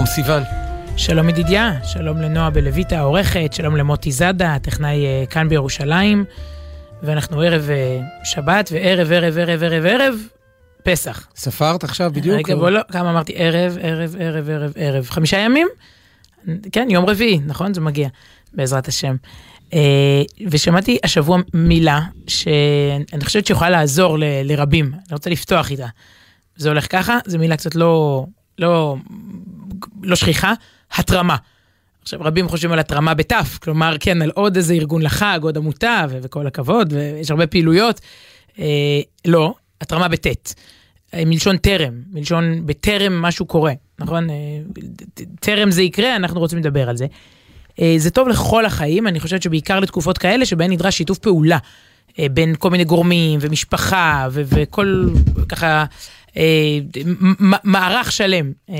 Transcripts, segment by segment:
שלום סיון. שלום ידידיה, שלום לנועה בלויטה העורכת, שלום למוטי זאדה, הטכנאי אה, כאן בירושלים. ואנחנו ערב אה, שבת, וערב, ערב, ערב, ערב, ערב, פסח. ספרת עכשיו בדיוק? רגע, בוא לא, כמה אמרתי? ערב, ערב, ערב, ערב, ערב. חמישה ימים? כן, יום רביעי, נכון? זה מגיע, בעזרת השם. אה, ושמעתי השבוע מילה שאני חושבת שיכולה לעזור ל, לרבים, אני רוצה לפתוח איתה. זה הולך ככה, זו מילה קצת לא, לא, לא שכיחה, התרמה. עכשיו, רבים חושבים על התרמה בתף, כלומר, כן, על עוד איזה ארגון לחג, עוד עמותה, ו- וכל הכבוד, ויש הרבה פעילויות. אה, לא, התרמה בטית. אה, מלשון טרם, מלשון בטרם משהו קורה, נכון? אה, טרם זה יקרה, אנחנו רוצים לדבר על זה. אה, זה טוב לכל החיים, אני חושבת שבעיקר לתקופות כאלה שבהן נדרש שיתוף פעולה בין כל מיני גורמים ומשפחה ו- וכל ככה מערך שלם. אה,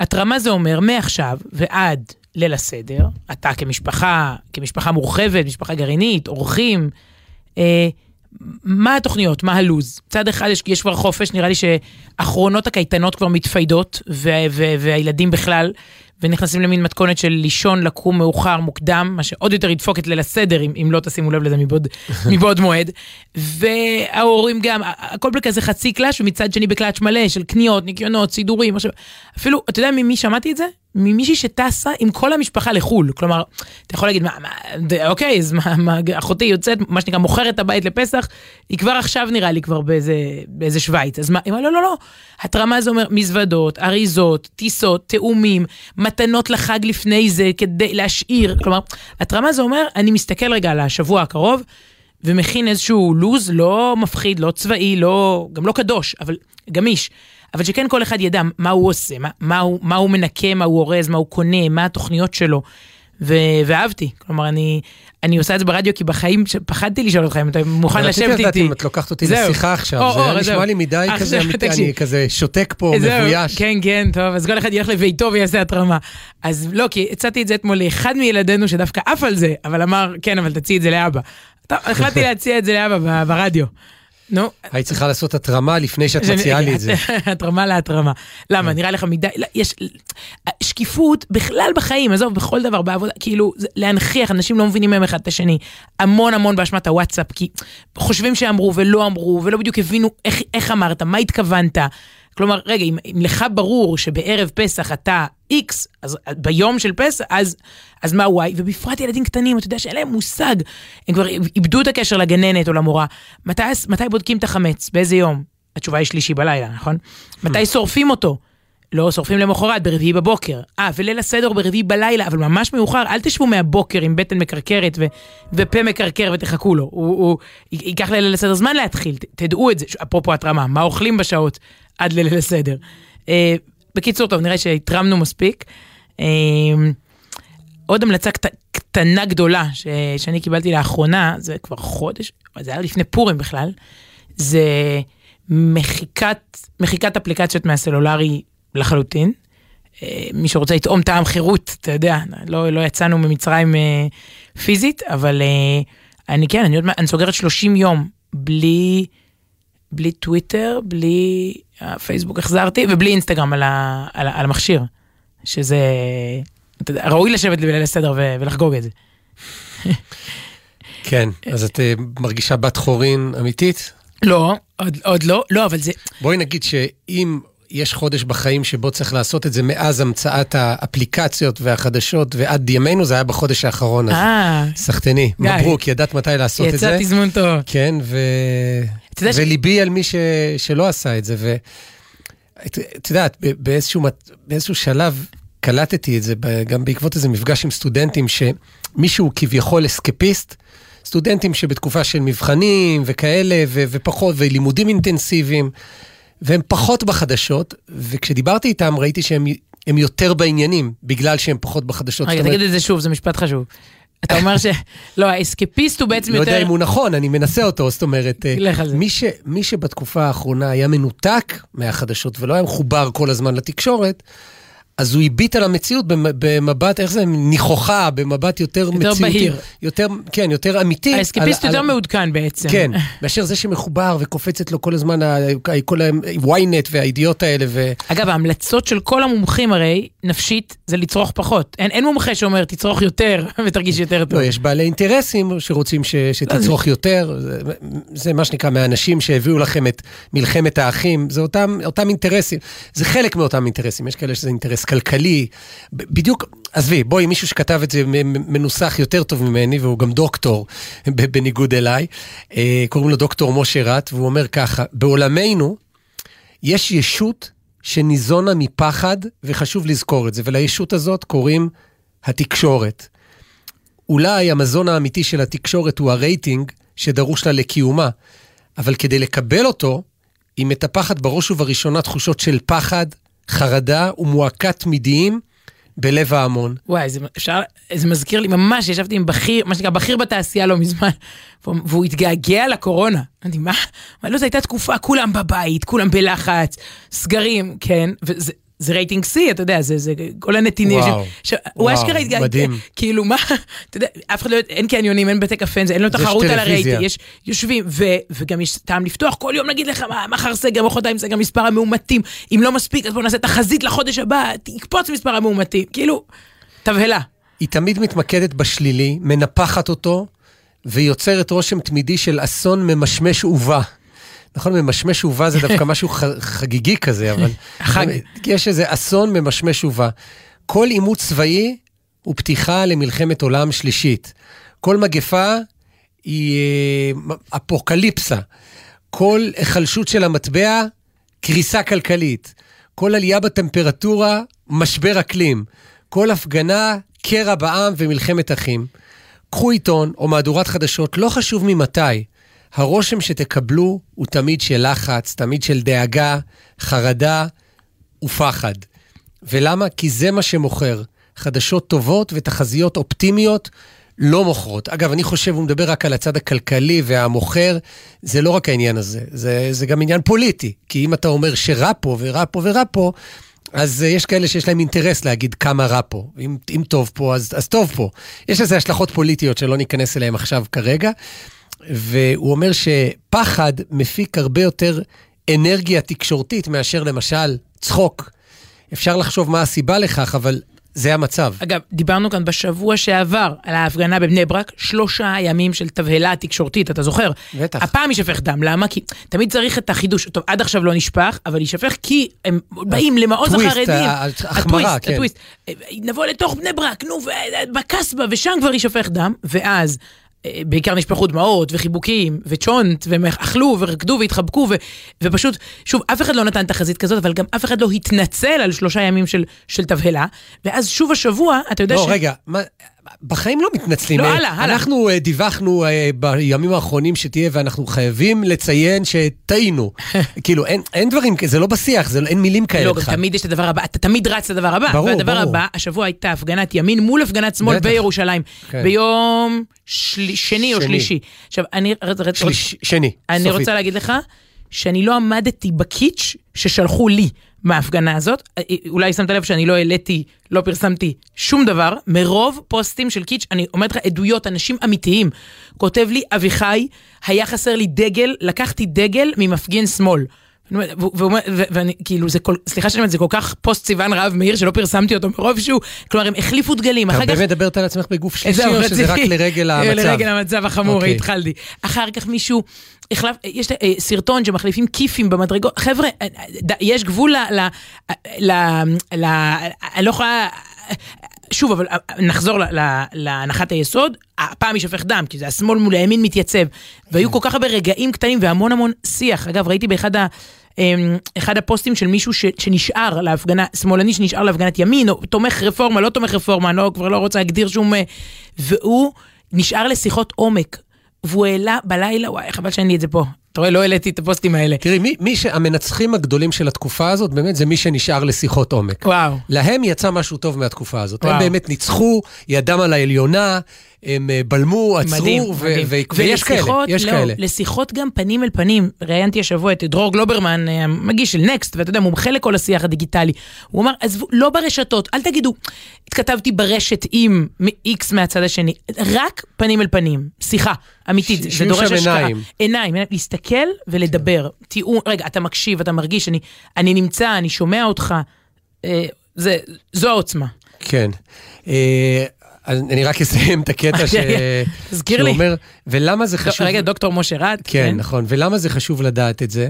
התרמה זה אומר מעכשיו ועד ליל הסדר, אתה כמשפחה, כמשפחה מורחבת, משפחה גרעינית, אורחים, אה, מה התוכניות, מה הלו"ז? מצד אחד יש, יש כבר חופש, נראה לי שאחרונות הקייטנות כבר מתפיידות, והילדים בכלל, ונכנסים למין מתכונת של לישון, לקום מאוחר, מוקדם, מה שעוד יותר ידפוק את ליל הסדר, אם, אם לא תשימו לב לזה מבעוד, מבעוד מועד. וההורים גם, הכל בכזה חצי קלאץ', ומצד שני בקלאץ' מלא של קניות, ניקיונות, סידורים, עכשיו, אפילו, אתה יודע ממי שמעתי את זה? ממישהי שטסה עם כל המשפחה לחו"ל. כלומר, אתה יכול להגיד, מה, מה, אוקיי, אז מה, מה, אחותי יוצאת, מה שנקרא, מוכרת את הבית לפסח, היא כבר עכשיו נראה לי כבר באיזה, באיזה שווייץ. אז מה, לא, לא, לא, התרמה זה אומר מזוודות, אריזות, טיסות, תאומים, מתנות לחג לפני זה כדי להשאיר. כלומר, התרמה זה אומר, אני מסתכל רגע על השבוע הקרוב, ומכין איזשהו לוז לא מפחיד, לא צבאי, לא, גם לא קדוש, אבל גמיש. אבל שכן כל אחד ידע מה הוא עושה, מה, מה, הוא, מה הוא מנקה, מה הוא אורז, מה הוא קונה, מה התוכניות שלו. ו- ואהבתי, כלומר אני, אני עושה את זה ברדיו כי בחיים פחדתי לשאול אותך אם אתה מוכן לשבת איתי. רציתי לדעת אם את לוקחת אותי זהו. לשיחה עכשיו, או, זה או, נשמע לי מדי כזה אמיתי, אני כזה שותק פה, מבויש. כן, כן, טוב, אז כל אחד ילך לביתו ויעשה התרמה. אז לא, כי הצעתי את זה אתמול לאחד מילדינו שדווקא עף על זה, אבל אמר, כן, אבל תציעי את זה לאבא. טוב, החלטתי להציע את זה לאבא ברדיו. נו. היית צריכה לעשות התרמה לפני שאת מציעה לי את זה. התרמה להתרמה. למה, כן. נראה לך מדי, לא, יש, שקיפות בכלל בחיים, עזוב, בכל דבר בעבודה, כאילו, להנכיח, אנשים לא מבינים מהם אחד את השני. המון המון באשמת הוואטסאפ, כי חושבים שאמרו ולא אמרו, ולא בדיוק הבינו איך אמרת, מה התכוונת. כלומר, רגע, אם, אם לך ברור שבערב פסח אתה X, אז ביום של פסח, אז, אז מה Y? ובפרט ילדים קטנים, אתה יודע שאין להם מושג, הם כבר איבדו את הקשר לגננת או למורה. מתי, מתי בודקים את החמץ? באיזה יום? התשובה היא שלישי בלילה, נכון? מתי שורפים אותו? לא, שורפים למחרת, ברביעי בבוקר. אה, וליל הסדר ברביעי בלילה, אבל ממש מאוחר, אל תשבו מהבוקר עם בטן מקרקרת ו- ופה מקרקר ותחכו לו. הוא, הוא ייקח לליל הסדר זמן להתחיל, ת- תדעו את זה. אפרופו התרמה, מה אוכלים בשעות עד לליל הסדר. אה, בקיצור, טוב, נראה שהתרמנו מספיק. אה, עוד המלצה קט, קטנה גדולה ש, שאני קיבלתי לאחרונה, זה כבר חודש, זה היה לפני פורים בכלל, זה מחיקת, מחיקת אפליקציות מהסלולרי לחלוטין. אה, מי שרוצה לטעום טעם חירות, אתה יודע, לא, לא יצאנו ממצרים אה, פיזית, אבל אה, אני כן, אני, אני סוגרת 30 יום בלי, בלי טוויטר, בלי פייסבוק החזרתי, ובלי אינסטגרם על, ה, על, על המכשיר, שזה, אתה יודע, ראוי לשבת בליל הסדר ולחגוג את זה. כן, אז את מרגישה בת חורין אמיתית? לא, עוד, עוד לא, לא, אבל זה... בואי נגיד שאם יש חודש בחיים שבו צריך לעשות את זה מאז המצאת האפליקציות והחדשות ועד ימינו, זה היה בחודש האחרון. אז אה. סחטני, מברוק, ידעת מתי לעשות את זה. יצא תזמון טוב. כן, ו... וליבי על מי ש... שלא עשה את זה. ואת יודעת, באיזשהו, באיזשהו שלב קלטתי את זה, גם בעקבות איזה מפגש עם סטודנטים, שמישהו כביכול אסקפיסט, סטודנטים שבתקופה של מבחנים וכאלה, ו... ופחות, ולימודים אינטנסיביים. והם פחות בחדשות, וכשדיברתי איתם ראיתי שהם יותר בעניינים, בגלל שהם פחות בחדשות. רגע, תגיד את זה שוב, זה משפט חשוב. אתה אומר ש... לא, האסקפיסט הוא בעצם יותר... לא יודע אם הוא נכון, אני מנסה אותו, זאת אומרת... אה, לך על זה. מי, שבתקופה האחרונה היה מנותק מהחדשות ולא היה מחובר כל הזמן לתקשורת, אז הוא הביט על המציאות במבט, איך זה, ניחוחה, במבט יותר, יותר מציאותי. בהיר. יותר, כן, יותר אמיתי. האסקפיסט יותר על... מעודכן בעצם. כן, מאשר זה שמחובר וקופצת לו כל הזמן, כל ה-ynet והידיעות האלה. ו... אגב, ההמלצות של כל המומחים הרי, נפשית, זה לצרוך פחות. אין, אין מומחה שאומר, תצרוך יותר ותרגיש יותר טוב. לא, יש בעלי אינטרסים שרוצים ש, שתצרוך יותר. זה, זה מה שנקרא, מהאנשים שהביאו לכם את מלחמת האחים, זה אותם, אותם אינטרסים. זה חלק מאותם אינטרסים, יש כאלה שזה אינטרס כלכלי. בדיוק, עזבי, בואי, מישהו שכתב את זה מנוסח יותר טוב ממני, והוא גם דוקטור, בניגוד אליי, אה, קוראים לו דוקטור משה רט, והוא אומר ככה, בעולמנו יש ישות שניזונה מפחד, וחשוב לזכור את זה, ולישות הזאת קוראים התקשורת. אולי המזון האמיתי של התקשורת הוא הרייטינג שדרוש לה לקיומה, אבל כדי לקבל אותו, היא מטפחת בראש ובראשונה תחושות של פחד, חרדה ומועקה תמידיים בלב ההמון. וואי, זה, אפשר, זה מזכיר לי ממש, ישבתי עם בכיר, מה שנקרא בכיר בתעשייה לא מזמן, והוא התגעגע לקורונה. אמרתי, מה? לא, זו הייתה תקופה, כולם בבית, כולם בלחץ, סגרים, כן, וזה... זה רייטינג C, אתה יודע, זה, זה כל הנתינים. וואו, ש... וואו, הוא אשכרה התגעגע, מדהים. כאילו, מה, אתה יודע, אף אחד לא, אין קניונים, אין בתי קפה, אין לו תחרות על הרייטינג, יש יושבים, ו, וגם יש טעם לפתוח, כל יום נגיד לך, מה, מחר סגר, מחרתיים סגר, מספר המאומתים, אם לא מספיק, אז בוא נעשה תחזית לחודש הבא, יקפוץ מספר המאומתים, כאילו, תבהלה. היא תמיד מתמקדת בשלילי, מנפחת אותו, ויוצרת רושם תמידי של אסון ממשמש ובא. נכון, ממשמש ובא זה דווקא משהו חגיגי כזה, אבל... חג. יש איזה אסון ממשמש ובא. כל עימות צבאי הוא פתיחה למלחמת עולם שלישית. כל מגפה היא אה, אפוקליפסה. כל היחלשות של המטבע, קריסה כלכלית. כל עלייה בטמפרטורה, משבר אקלים. כל הפגנה, קרע בעם ומלחמת אחים. קחו עיתון או מהדורת חדשות, לא חשוב ממתי. הרושם שתקבלו הוא תמיד של לחץ, תמיד של דאגה, חרדה ופחד. ולמה? כי זה מה שמוכר. חדשות טובות ותחזיות אופטימיות לא מוכרות. אגב, אני חושב, הוא מדבר רק על הצד הכלכלי והמוכר, זה לא רק העניין הזה, זה, זה גם עניין פוליטי. כי אם אתה אומר שרע פה ורע פה ורע פה, אז יש כאלה שיש להם אינטרס להגיד כמה רע פה. אם, אם טוב פה, אז, אז טוב פה. יש לזה השלכות פוליטיות שלא ניכנס אליהן עכשיו כרגע. והוא אומר שפחד מפיק הרבה יותר אנרגיה תקשורתית מאשר למשל צחוק. אפשר לחשוב מה הסיבה לכך, אבל זה המצב. אגב, דיברנו כאן בשבוע שעבר על ההפגנה בבני ברק, שלושה ימים של תבהלה תקשורתית, אתה זוכר? בטח. הפעם יישפך דם, למה? כי תמיד צריך את החידוש, טוב, עד עכשיו לא נשפך, אבל יישפך כי הם באים למעוז החרדים. החמרה, כן. הטוויסט, נבוא לתוך בני ברק, נו, בקסבה, ושם כבר יישפך דם, ואז אה, בעיקר נשפכו דמעות וחיבוקים וצ'ונט, והם אכלו ורקדו והתחבקו, ו, ופשוט, שוב, אף אחד לא נתן תחזית כזאת, אבל גם אף אחד לא התנצל על שלושה ימים של, של תבהלה, ואז שוב השבוע, אתה יודע לא, ש... לא, רגע, מה... בחיים לא מתנצלים. לא, הלאה, הלאה. אנחנו uh, דיווחנו uh, בימים האחרונים שתהיה, ואנחנו חייבים לציין שטעינו. כאילו, אין, אין דברים, זה לא בשיח, זה, אין מילים כאלה. לא, גם תמיד יש את הדבר הבא, אתה תמיד רץ לדבר הבא. ברור, והדבר ברור. הבא, השבוע הייתה הפגנת ימין מול הפגנת שמאל בטח. בירושלים. כן. ביום של... שני או שני. שלישי. עכשיו, אני... שליש, שני, אני סופית. רוצה להגיד לך שאני לא עמדתי בקיץ' ששלחו לי מההפגנה הזאת. אה, אולי שמת לב שאני לא העליתי, לא פרסמתי שום דבר, מרוב פוסטים של קיץ', אני אומרת לך עדויות, אנשים אמיתיים. כותב לי, אביחי, היה חסר לי דגל, לקחתי דגל ממפגין שמאל. ואני, כאילו, זה כל, סליחה שאני אומרת, זה כל כך פוסט סיוון רהב מאיר שלא פרסמתי אותו מרוב שהוא, כלומר, הם החליפו דגלים. אחר כך... באמת מדברת על עצמך בגוף שלישי, זהו, או שזה רק לרגל המצב? לרגל המצב החמור, אוקיי. התחלתי. אחר כך מישהו, החלף, יש אה, סרטון שמחליפים כיפים במדרגות, חבר'ה, אה, יש גבול ל... אני לא יכולה... שוב, אבל אה, נחזור להנחת היסוד, הפעם יישפך דם, כי זה השמאל מול הימין מתייצב. והיו כל כך הרבה רגעים קטנים והמון המון שיח. אגב, ראיתי באחד ה... אמ, אחד הפוסטים של מישהו ש, שנשאר להפגנה, שמאלני שנשאר להפגנת ימין, או תומך רפורמה, לא תומך רפורמה, לא, כבר לא רוצה להגדיר שום... אה, והוא נשאר לשיחות עומק. והוא העלה בלילה, וואי, חבל שאין לי את זה פה. אתה רואה, לא העליתי את הפוסטים האלה. תראי, מי, מי שהמנצחים הגדולים של התקופה הזאת, באמת זה מי שנשאר לשיחות עומק. וואו. להם יצא משהו טוב מהתקופה הזאת. וואו. הם באמת ניצחו, ידם על העליונה, הם אה, בלמו, עצרו, ויש כאלה, יש לא, כאלה. לשיחות גם פנים אל פנים, ראיינתי השבוע את דרור גלוברמן, המגיש של נקסט, ואתה יודע, מומחה לכל השיח הדיגיטלי. הוא אמר, עזבו, לא ברשתות, אל תגידו, התכתבתי ברשת עם איקס מהצד השני, רק פנים אל פנים, שיחה אמיתית, זה דורש השקעה. עיניים. עיניים, להסתכל ולדבר. תראו, רגע, אתה מקשיב, אתה מרגיש, אני, אני נמצא, אני שומע אותך, אה, זה, זו העוצמה. כן. אני רק אסיים את הקטע ש... תזכיר לי. שאומר, ולמה זה חשוב... רגע, דוקטור משה רד. כן, כן, נכון. ולמה זה חשוב לדעת את זה?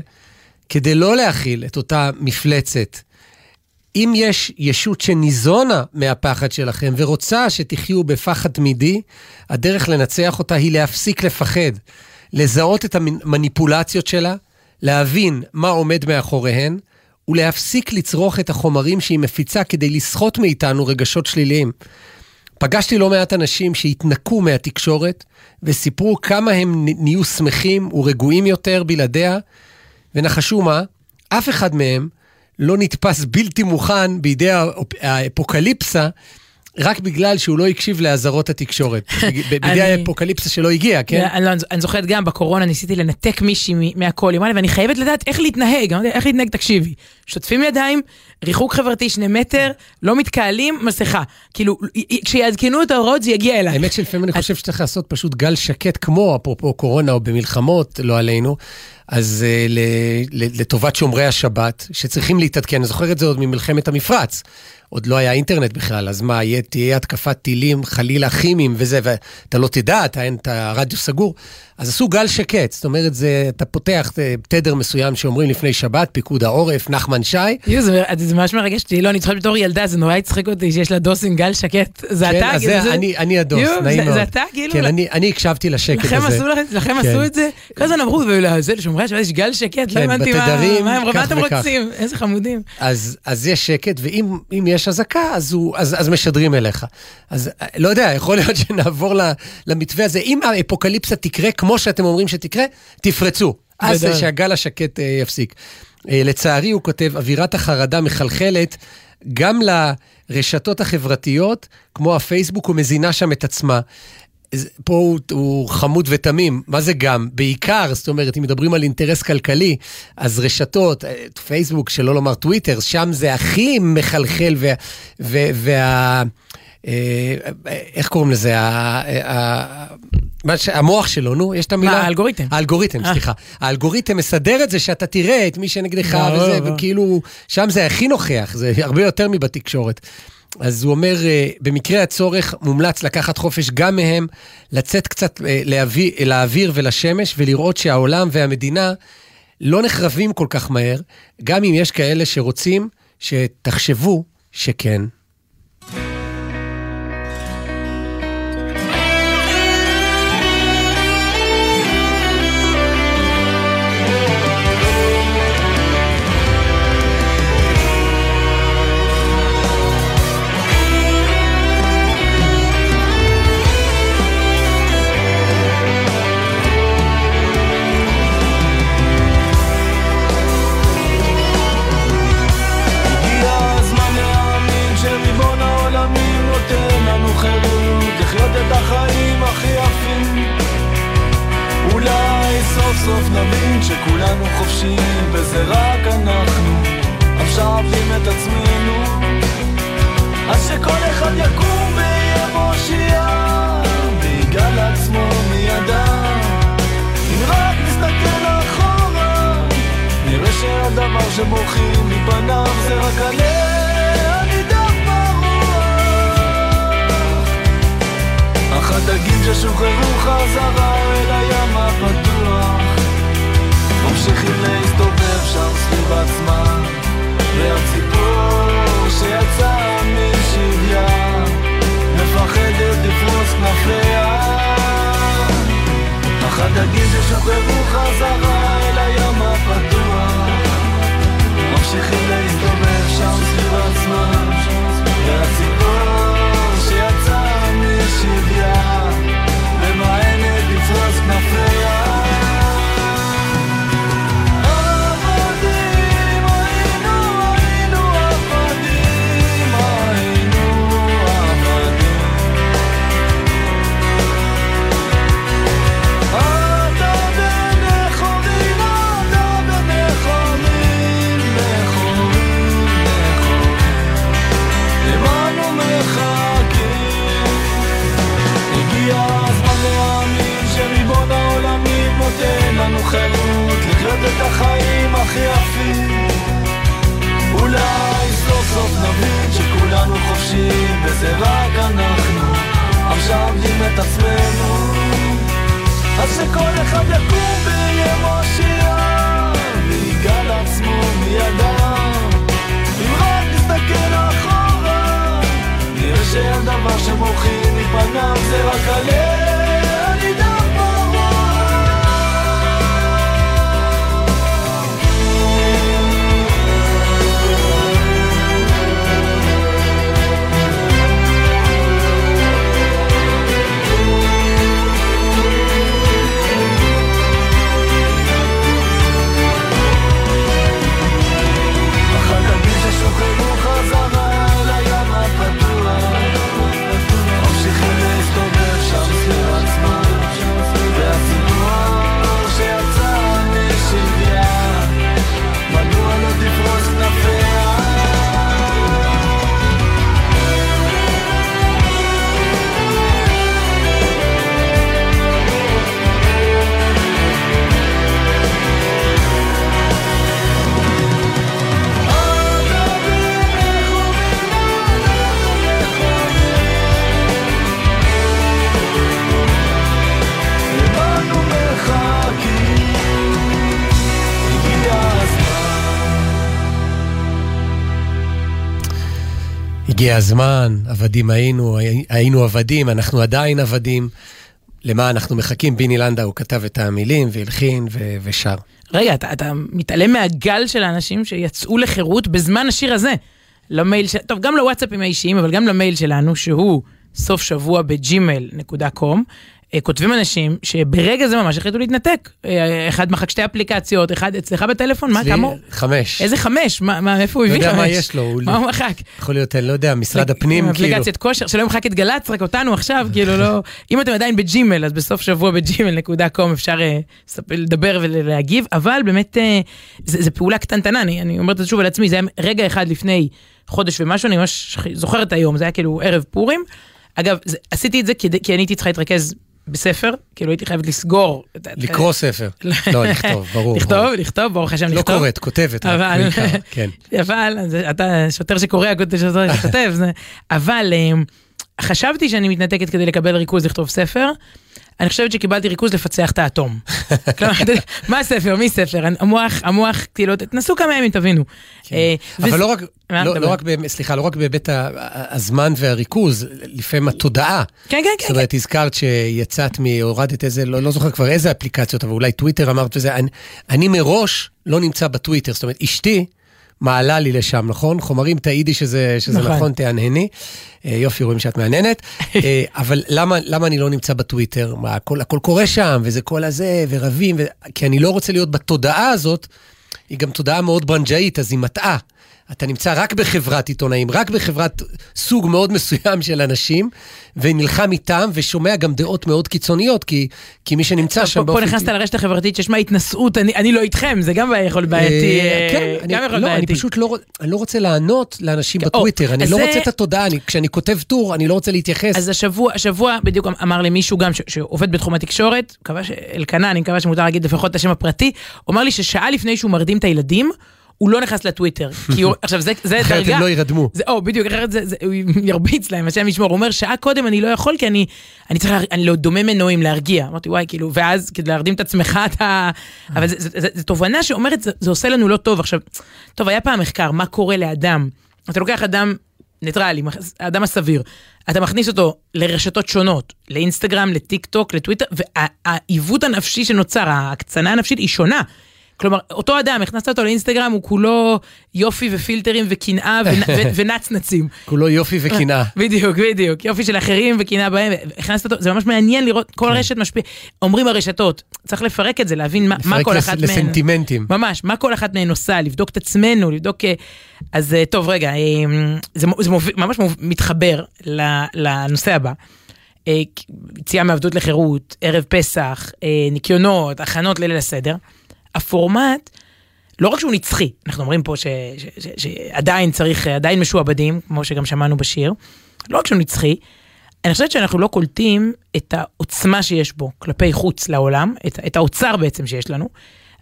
כדי לא להכיל את אותה מפלצת. אם יש ישות שניזונה מהפחד שלכם ורוצה שתחיו בפחד תמידי, הדרך לנצח אותה היא להפסיק לפחד, לזהות את המניפולציות שלה, להבין מה עומד מאחוריהן, ולהפסיק לצרוך את החומרים שהיא מפיצה כדי לסחוט מאיתנו רגשות שליליים. פגשתי לא מעט אנשים שהתנקו מהתקשורת וסיפרו כמה הם נהיו שמחים ורגועים יותר בלעדיה, ונחשו מה? אף אחד מהם לא נתפס בלתי מוכן בידי האפוקליפסה רק בגלל שהוא לא הקשיב לאזהרות התקשורת. בידי האפוקליפסה שלא הגיע, כן? לא, אני זוכרת גם בקורונה ניסיתי לנתק מישהי מהכל, היא אמרה לי, ואני חייבת לדעת איך להתנהג, איך להתנהג, תקשיבי. שוטפים ידיים, ריחוק חברתי שני מטר, לא מתקהלים, מסכה. כאילו, כשיעדכנו את ההוראות זה יגיע אליי. האמת שלפעמים אני חושב שצריך לעשות פשוט גל שקט, כמו אפרופו קורונה או במלחמות, לא עלינו. אז uh, לטובת שומרי השבת, שצריכים להתעדכן, אני זוכר את זה עוד ממלחמת המפרץ. עוד לא היה אינטרנט בכלל, אז מה, תהיה התקפת טילים, חלילה כימיים וזה, ואתה לא תדע, אתה אין את הרדיו סגור. אז עשו גל שקט, זאת אומרת, זה, אתה פותח אה, תדר מסוים שאומרים לפני שבת, פיקוד העורף, נחמן שי. יו, זה, זה ממש מרגש אותי, לא, אני צריכה בתור ילדה, זה נורא הצחיק אותי שיש לה דוסים גל שקט. זה כן, אתה, אז זה, זה... אני, אני הדוס, יו, נעים זה, מאוד. זה אתה, כאילו? כן, אני, אני הקשבתי לשקט לכם הזה. עשו, לכם כן. עשו את זה? כל הזמן אמרו, זה לשומרי השבת יש גל שקט, לא כן, הבנתי מה, אתם רוצים, איזה חמודים. אז, אז יש שקט, ואם יש אזעקה, אז, אז, אז משדרים אליך. אז לא יודע, יכול להיות שנעבור למתווה הזה. אם האפוקליפסה תקרה כמו שאתם אומרים שתקרה, תפרצו. אז שהגל השקט uh, יפסיק. Uh, לצערי, הוא כותב, אווירת החרדה מחלחלת גם לרשתות החברתיות, כמו הפייסבוק, ומזינה שם את עצמה. פה הוא, הוא חמוד ותמים, מה זה גם? בעיקר, זאת אומרת, אם מדברים על אינטרס כלכלי, אז רשתות, אה, פייסבוק, שלא לומר טוויטר, שם זה הכי מחלחל, וה... וה, וה אה, איך קוראים לזה? המוח שלו, נו, יש את המילה? מה, האלגוריתם. האלגוריתם, אה. סליחה. האלגוריתם מסדר את זה שאתה תראה את מי שנגדך לא, וזה, לא. וכאילו, שם זה הכי נוכח, זה הרבה יותר מבתקשורת. אז הוא אומר, אה, במקרה הצורך מומלץ לקחת חופש גם מהם, לצאת קצת לאוויר, לאוויר ולשמש ולראות שהעולם והמדינה לא נחרבים כל כך מהר, גם אם יש כאלה שרוצים שתחשבו שכן. סוף נבין שכולנו חופשיים וזה רק אנחנו. עכשיו את עצמנו אז שכל אחד יקום ויהיה מושיע ויגאל עצמו מידם אם רק נסתכל אחורה נראה שהדבר שבורחים מפניו זה רק הלב אך הדגים ששוחררו חזרה אל הים הפתוח ממשיכים להסתובב שם סביב עצמם. והציפור שיצא משביה מפחדת לפרוס כנפיה אך הדגים ששוחררו את עצמנו. אז שכל אחד יקום ויהיה מושיע. ויגע לעצמו מידם. אם רק נסתכל אחורה נראה שהדבר שמוחים מפניו זה רק הלב הגיע הזמן, עבדים היינו, היינו עבדים, אנחנו עדיין עבדים. למה אנחנו מחכים? ביני לנדאו כתב את המילים והלחין ו- ושר. רגע, אתה, אתה מתעלם מהגל של האנשים שיצאו לחירות בזמן השיר הזה. למייל, ש... טוב, גם לוואטסאפים האישיים, אבל גם למייל שלנו, שהוא סוף שבוע בג'ימל.קום. אה, כותבים אנשים שברגע זה ממש החליטו להתנתק. אה, אחד מחק שתי אפליקציות, אחד אצלך בטלפון, מה, כמה? חמש. איזה חמש? מה, מה, איפה הוא לא הביא יודע חמש? מה יש לו, הוא- מה הוא מחק? יכול להיות, לא יודע, משרד הפנים, כאילו. אפליקציית כושר, שלא ימחק את גל"צ, רק אותנו עכשיו, כאילו לא... אם אתם עדיין בג'ימל, אז בסוף שבוע בג'ימל.קום אפשר אה, לדבר ולהגיב, אבל באמת, זה פעולה קטנטנה, אני אני אומרת את זה שוב על עצמי, זה היה רגע אחד לפני חודש ומשהו, אני ממש זוכרת את היום, זה היה כאילו ערב פורים. אגב, זה- עשיתי את זה כדי- כי אני הייתי צריכה להתרכז בספר, כאילו הייתי חייבת לסגור. לקרוא ספר. לא, לכתוב, ברור. לכתוב. לכתוב, ברוך השם, לא לכתוב. קוראת, כותבת. אבל, כן. אבל, אתה שוטר שקורא, שוטר שכותב, אבל אה, חשבתי שאני מתנתקת כדי לקבל ריכוז לכתוב ספר. אני חושבת שקיבלתי ריכוז לפצח את האטום. כלומר, מה הספר? מי ספר? המוח, המוח, כאילו, תנסו כמה ימים, תבינו. אה, אבל לא רק, לא, לא? רק, סליחה, לא רק בהיבט הזמן והריכוז, לפעמים התודעה. כן, כן, כן. זאת אומרת, הזכרת שיצאת. הורדת איזה, לא, לא זוכר כבר איזה אפליקציות, אבל אולי טוויטר אמרת וזה. אני מראש לא נמצא בטוויטר, זאת אומרת, אשתי מעלה לי לשם, נכון? חומרים, תעידי שזה, שזה נכון. נכון, תהנהני. אה, יופי, רואים שאת מהנהנת. אה, אבל למה, למה אני לא נמצא בטוויטר? מה, הכל, הכל קורה שם, וזה כל הזה, ורבים, ו... כי אני לא רוצה להיות בתודעה הזאת. היא גם תודעה מאוד ברנג'אית, אז היא מטעה. אתה נמצא רק בחברת עיתונאים, רק בחברת סוג מאוד מסוים של אנשים, ונלחם איתם, ושומע גם דעות מאוד קיצוניות, כי, כי מי שנמצא שם פה פה נכנסת לרשת החברתית שיש מה התנשאות, אני אני לא איתכם, זה גם יכול להיות בעייתי. אה, אה, כן, אני, גם יכול לא, אני בעייתי. פשוט לא, אני לא רוצה לענות לאנשים או, בטוויטר, אני אז לא זה- רוצה את התודעה, אני, כשאני כותב טור, אני לא רוצה להתייחס. אז השבוע, השבוע בדיוק אמר לי מישהו גם ש- שעובד בתחום התקשורת. אלקנה, אני מקווה שמותר להגיד לפחות את השם הפרטי, הוא אמר לי ששעה לפני שהוא מרדים את הילדים, הוא לא נכנס לטוויטר. כי הוא, עכשיו זה, זה אחרת דרגה. הם לא ירדמו. זה, או, בדיוק, אחרת זה, זה, הוא ירביץ להם, השם ישמור. הוא אומר, שעה קודם אני לא יכול, כי אני, אני צריך, לה- אני לא דומה מנועים להרגיע. אמרתי, וואי, כאילו, ואז כדי להרדים את עצמך, אתה... אבל זו תובנה שאומרת, זה, זה עושה לנו לא טוב. עכשיו, טוב, היה פעם מחקר, מה קורה לאדם? אתה לוקח אדם ניטרלי, האדם הסביר, אתה מכניס אותו לרשתות שונות, לאינסטגרם, לטיק טוק, לטוויטר, והעיוות הנפשי שנוצר, ההקצנה הנפשית היא שונה. כלומר, אותו אדם, הכנסת אותו לאינסטגרם, הוא כולו יופי ופילטרים וקנאה ונצנצים. כולו יופי וקנאה. בדיוק, בדיוק. יופי של אחרים וקנאה בהם. הכנסת אותו, זה ממש מעניין לראות, כל רשת משפיע. אומרים הרשתות, צריך לפרק את זה, להבין מה, מה לפרק כל לס- אחת מהן... לסנטימנטים. ממש, מה כל אחת מהן עושה, לבדוק את עצמנו, לבדוק... אה, אז אה, טוב, רגע, אה, זה, מו- זה מוביל, ממש מתחבר לנושא הבא. אה, יציאה מעבדות לחירות, ערב פסח, ניקיונות, הכנות לליל הסדר. הפורמט, לא רק שהוא נצחי, אנחנו אומרים פה ש- ש- ש- שעדיין צריך, עדיין משועבדים, כמו שגם שמענו בשיר, לא רק שהוא נצחי, אני חושבת שאנחנו לא קולטים את העוצמה שיש בו כלפי חוץ לעולם, את, את האוצר בעצם שיש לנו.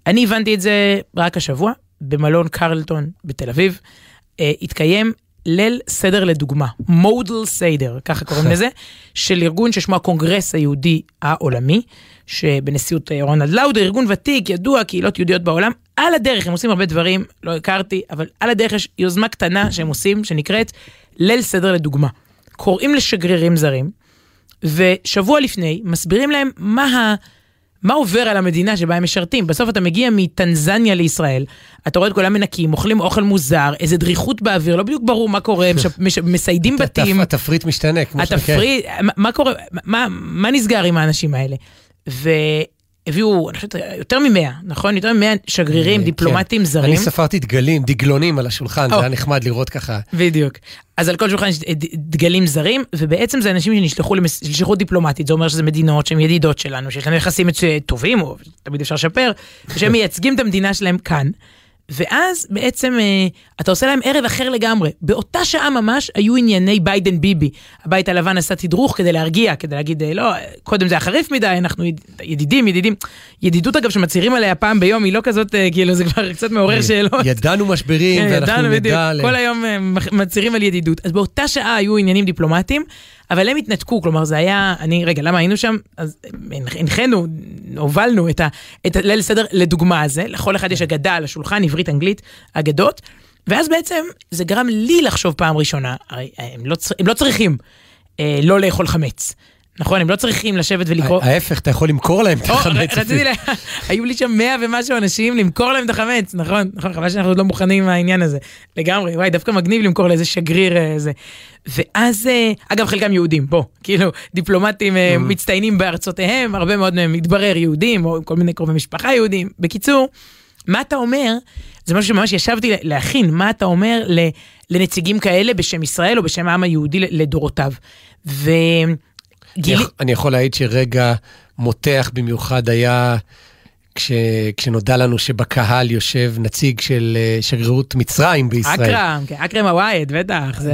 אני הבנתי את זה רק השבוע, במלון קרלטון בתל אביב. אה, התקיים ליל סדר לדוגמה, מודל סדר, ככה קוראים לזה, של ארגון ששמו הקונגרס היהודי העולמי, שבנשיאות אה, רונלד לאודר, ארגון ותיק, ידוע, קהילות יהודיות בעולם. על הדרך, הם עושים הרבה דברים, לא הכרתי, אבל על הדרך יש יוזמה קטנה שהם עושים, שנקראת ליל סדר לדוגמה. קוראים לשגרירים זרים, ושבוע לפני מסבירים להם מה ה... מה עובר על המדינה שבה הם משרתים? בסוף אתה מגיע מטנזניה לישראל, אתה רואה את כולם מנקים, אוכלים אוכל מוזר, איזה דריכות באוויר, לא בדיוק ברור מה קורה, מש- מש- מסיידים בתים. התפריט משתנה, כמו שאתה התפריט, מה- מה קורה, מה, מה נסגר עם האנשים האלה? והביאו, אני חושבת, יותר ממאה, נכון? יותר ממאה שגרירים, כן. דיפלומטים זרים. אני ספרתי דגלים, דגלונים על השולחן, זה או. היה נחמד לראות ככה. בדיוק. אז על כל שולחן יש דגלים זרים, ובעצם זה אנשים שנשלחו לשליחות דיפלומטית, זה אומר שזה מדינות שהן ידידות שלנו, שיש לנו יחסים טובים, או תמיד אפשר לשפר, שהם מייצגים את המדינה שלהם כאן. ואז בעצם אה, אתה עושה להם ערב אחר לגמרי. באותה שעה ממש היו ענייני ביידן ביבי. הבית הלבן עשה תדרוך כדי להרגיע, כדי להגיד, אה, לא, קודם זה היה חריף מדי, אנחנו יד- ידידים, ידידים. ידידות אגב שמצהירים עליה פעם ביום, היא לא כזאת, אה, כאילו זה כבר קצת מעורר שאלות. ידענו משברים, ואנחנו ידענו בדיוק, נדע... כל היום מצהירים על ידידות. אז באותה שעה היו עניינים דיפלומטיים, אבל הם התנתקו, כלומר זה היה, אני, רגע, למה היינו שם? אז אה, הנחינו, הובלנו את, הליל סדר לדוגמה הזה, לכל אחד יש אגדה על השולחן, עברית, אנגלית, אגדות, ואז בעצם זה גרם לי לחשוב פעם ראשונה, הרי הם לא, הם לא צריכים אה, לא לאכול חמץ. נכון, הם לא צריכים לשבת ולקרוא... ההפך, אתה יכול למכור להם את החמץ. רציתי. לה- היו לי שם מאה ומשהו אנשים למכור להם את החמץ, נכון, נכון, חבל שאנחנו עוד לא מוכנים עם העניין הזה. לגמרי, וואי, דווקא מגניב למכור לאיזה שגריר איזה. ואז, אה, אגב, חלקם יהודים, בוא, כאילו, דיפלומטים אה, Mm. מצטיינים בארצותיהם, הרבה מאוד מהם מתברר יהודים, או כל מיני קרובי משפחה יהודים. בקיצור, מה אתה אומר, זה משהו שממש ישבתי להכין, מה אתה אומר ל- לנציגים כאלה בשם ישראל או בשם העם היהודי לדורותיו. יכ- אני יכול להעיד שרגע מותח במיוחד היה כש, כשנודע לנו שבקהל יושב נציג של אה, שגרירות מצרים בישראל. אכרם, כן, אכרם הווייד, בטח. זה...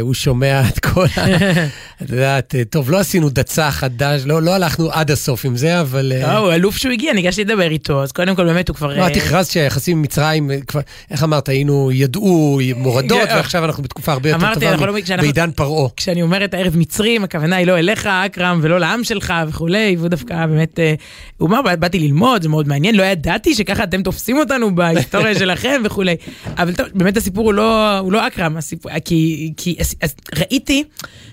והוא שומע את כל ה... את יודעת, אה, טוב, לא עשינו דצה חדש, לא, לא הלכנו עד הסוף עם זה, אבל... אה, לא, הוא אלוף שהוא הגיע, ניגשתי לדבר איתו, אז קודם כל באמת הוא כבר... לא, את הכרזת שהיחסים עם מצרים, כבר, איך אמרת, היינו, ידעו מורדות, ועכשיו אנחנו בתקופה הרבה יותר אמרתי, טובה אנחנו מ- לא- כשאנחנו- בעידן פרעה. כשאני אומרת הערב מצרים, הכוונה היא לא אליך, אכרם, ולא לעם שלך וכולי, והוא דווקא באמת, הוא אמר, באתי ללמוד, מאוד מעניין, לא ידעתי שככה אתם תופסים אותנו בהיסטוריה שלכם וכולי. אבל טוב, באמת הסיפור הוא לא, הוא לא אכרם, הסיפור, כי, כי אז, אז ראיתי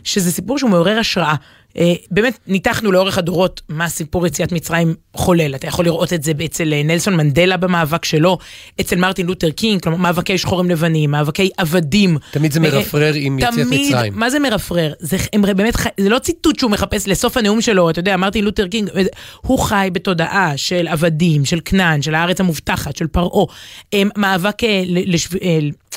שזה סיפור שהוא מעורר השראה. אה, באמת ניתחנו לאורך הדורות מה סיפור יציאת מצרים חולל. אתה יכול לראות את זה אצל אה, נלסון מנדלה במאבק שלו, אצל מרטין לותר קינג, כלומר מאבקי שחורים לבנים, מאבקי עבדים. תמיד זה אה, מרפרר עם יציאת תמיד, מצרים. מה זה מרפרר? זה, הם באמת, זה לא ציטוט שהוא מחפש לסוף הנאום שלו, אתה יודע, מרטין לותר קינג, הוא חי בתודעה של עבדים, של כנען, של הארץ המובטחת, של פרעה, מאבק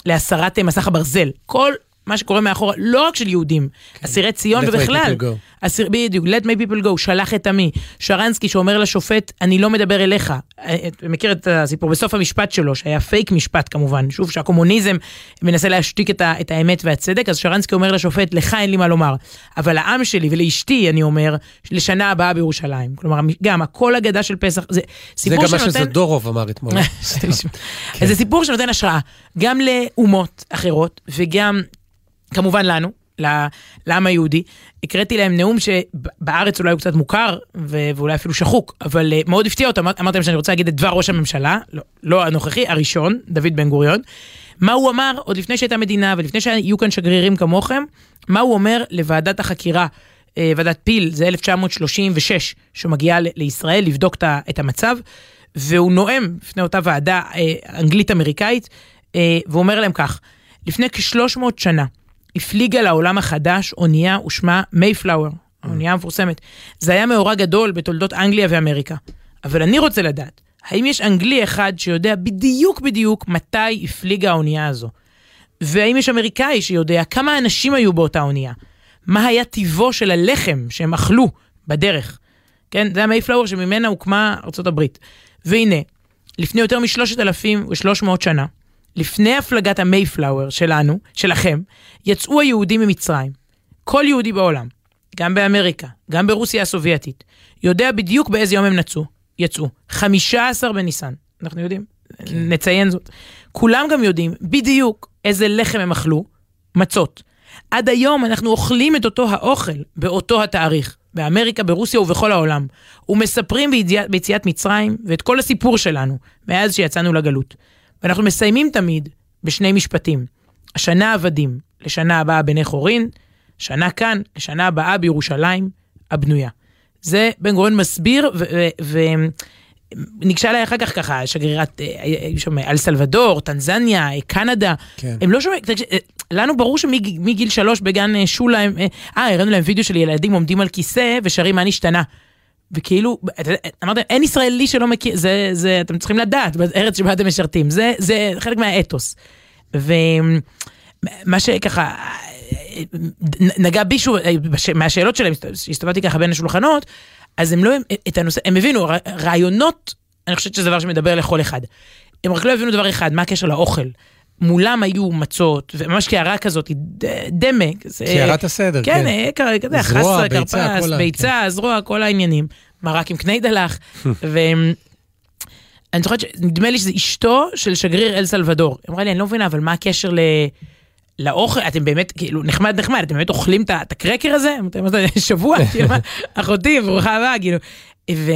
להסרת מסך הברזל. כל מה שקורה מאחורה, לא רק של יהודים, אסירי ציון Let my ובכלל. אסיר, בדיוק, let my people go, שלח את עמי. שרנסקי שאומר לשופט, אני לא מדבר אליך. אה, אתה מכיר את הסיפור בסוף המשפט שלו, שהיה פייק משפט כמובן, שוב, שהקומוניזם מנסה להשתיק את, ה, את האמת והצדק, אז שרנסקי אומר לשופט, לך אין לי מה לומר. אבל לעם שלי ולאשתי, אני אומר, לשנה הבאה בירושלים. כלומר, גם הכל אגדה של פסח, זה זה סיפור גם מה שנותן... שזדורוב אמר אתמול. אז זה סיפור שנותן השראה, גם לאומות אחרות, וגם כמובן לנו, לעם היהודי. הקראתי להם נאום שבארץ אולי הוא קצת מוכר, ואולי אפילו שחוק, אבל אה, מאוד הפתיע אמר- אמרתי להם שאני רוצה להגיד את דבר ראש הממשלה, לא, לא הנוכחי, הראשון, דוד בן גוריון. מה הוא אמר עוד לפני שהייתה מדינה ולפני שהיו כאן שגרירים כמוכם, מה הוא אומר לוועדת החקירה, אה, ועדת פיל, זה 1936, שמגיעה לישראל לבדוק את המצב, והוא נואם בפני אותה ועדה אה, אנגלית-אמריקאית, והוא אומר להם כך, לפני כ-300 שנה הפליגה לעולם החדש אונייה ושמה מייפלאואר, האונייה המפורסמת. זה היה מאורע גדול בתולדות אנגליה ואמריקה. אבל אני רוצה לדעת, האם יש אנגלי אחד שיודע בדיוק בדיוק מתי הפליגה האונייה הזו? והאם יש אמריקאי שיודע כמה אנשים היו באותה אונייה? מה היה טיבו של הלחם שהם אכלו בדרך? כן, זה המייפלאואר שממנה הוקמה ארצות הברית. והנה, לפני יותר מ-3,300 שנה, לפני הפלגת המייפלאואר שלנו, שלכם, יצאו היהודים ממצרים. כל יהודי בעולם, גם באמריקה, גם ברוסיה הסובייטית, יודע בדיוק באיזה יום הם נצאו, יצאו. 15 בניסן, אנחנו יודעים, כן. נציין זאת. כולם גם יודעים בדיוק איזה לחם הם אכלו, מצות. עד היום אנחנו אוכלים את אותו האוכל באותו התאריך, באמריקה, ברוסיה ובכל העולם, ומספרים ביציאת, מצרים ואת כל הסיפור שלנו מאז שיצאנו לגלות. ואנחנו מסיימים תמיד בשני משפטים. השנה עבדים, לשנה הבאה בני חורין, שנה כאן, לשנה הבאה בירושלים הבנויה. זה בן גוריון מסביר, וניגשה אליי אחר כך ככה, שגרירת, אה, היו שם אל סלבדור, טנזניה, אה, קנדה, כן. הם לא שומעים, אה, לנו ברור שמגיל שלוש בגן אה, שולה, אה, אה, הראינו להם וידאו של ילדים עומדים על כיסא ושרים מה נשתנה. וכאילו, אמרתם, אין ישראלי שלא מכיר, זה, זה, אתם צריכים לדעת, בארץ שבה אתם משרתים, זה, זה חלק מהאתוס. ומה שככה, נגע בי שוב, מהשאלות שלהם, שהסתובבתי ככה בין השולחנות, אז הם לא, את הנושא, הם הבינו, רעיונות, אני חושבת שזה דבר שמדבר לכל אחד. הם רק לא הבינו דבר אחד, מה הקשר לאוכל. מולם היו מצות, וממש קערה כזאת, ד- דמה. כזה- קערת הסדר, כן, כן. אה, כזה, זרוע, חסה, ביצה, כרפס, כל ה- ביצה, זרוע, כל העניינים. מרק עם קניידלח. ואני זוכרת, נדמה לי שזה אשתו של שגריר אל סלבדור. היא אמרה לי, אני לא מבינה, אבל מה הקשר ל... לאוכל, אתם באמת, כאילו, נחמד נחמד, אתם באמת אוכלים את הקרקר הזה? אתם שבוע, אחותי, ברוכה הבאה, כאילו. ו...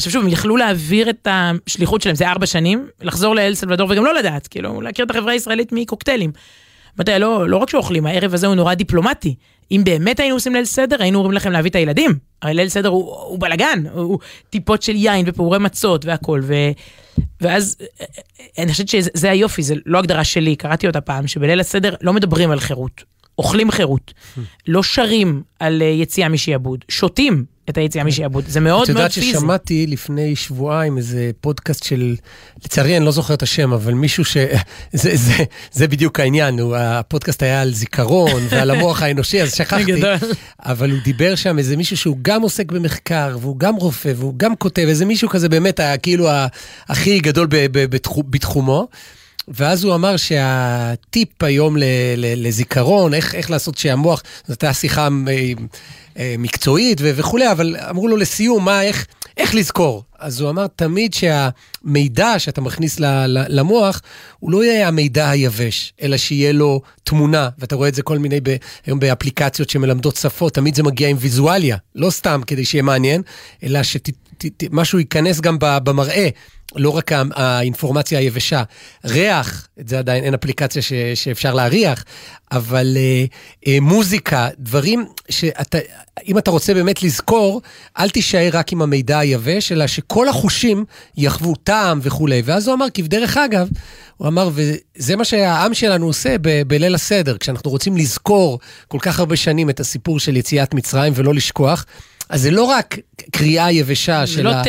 עכשיו שוב, הם יכלו להעביר את השליחות שלהם, זה ארבע שנים, לחזור לאל סלבדור וגם לא לדעת, כאילו, להכיר את החברה הישראלית מקוקטיילים. אמרתי, לא, לא רק שאוכלים, הערב הזה הוא נורא דיפלומטי. אם באמת היינו עושים ליל סדר, היינו אומרים לכם להביא את הילדים. הרי ליל סדר הוא, הוא בלאגן, הוא, הוא טיפות של יין ופעורי מצות והכל. ו, ואז אני חושבת שזה היופי, זה לא הגדרה שלי, קראתי אותה פעם, שבליל הסדר לא מדברים על חירות, אוכלים חירות. לא שרים על אה, יציאה משעבוד, שותים את היציאה משעבוד. זה מאוד את מאוד יודעת פיזי. ששמעתי לפני שבועיים איזה פודקאסט של, לצערי אני לא זוכר את השם, אבל מישהו ש... זה, זה, זה בדיוק העניין, הוא, הפודקאסט היה על זיכרון ועל המוח האנושי, אז שכחתי. אבל הוא דיבר שם איזה מישהו שהוא גם עוסק במחקר, והוא גם רופא, והוא גם כותב, איזה מישהו כזה באמת, ה- כאילו הכי גדול ב- ב- בתחו- בתחומו. ואז הוא אמר שהטיפ היום ל- ל- לזיכרון, איך, איך לעשות שהמוח, זו הייתה שיחה אה, אה, מקצועית ו- וכולי, אבל אמרו לו לסיום, מה, איך, איך לזכור? אז הוא אמר תמיד שהמידע שאתה מכניס ל- ל- למוח, הוא לא יהיה המידע היבש, אלא שיהיה לו תמונה, ואתה רואה את זה כל מיני, ב- היום באפליקציות שמלמדות שפות, תמיד זה מגיע עם ויזואליה, לא סתם כדי שיהיה מעניין, אלא שמשהו ייכנס גם במראה. לא רק האינפורמציה היבשה, ריח, את זה עדיין אין אפליקציה ש, שאפשר להריח, אבל אה, אה, מוזיקה, דברים שאתה, אם אתה רוצה באמת לזכור, אל תישאר רק עם המידע היבש, אלא שכל החושים יחוו טעם וכולי. ואז הוא אמר, כבדרך אגב, הוא אמר, וזה מה שהעם שלנו עושה ב- בליל הסדר, כשאנחנו רוצים לזכור כל כך הרבה שנים את הסיפור של יציאת מצרים ולא לשכוח. אז זה לא רק קריאה יבשה של לא אה.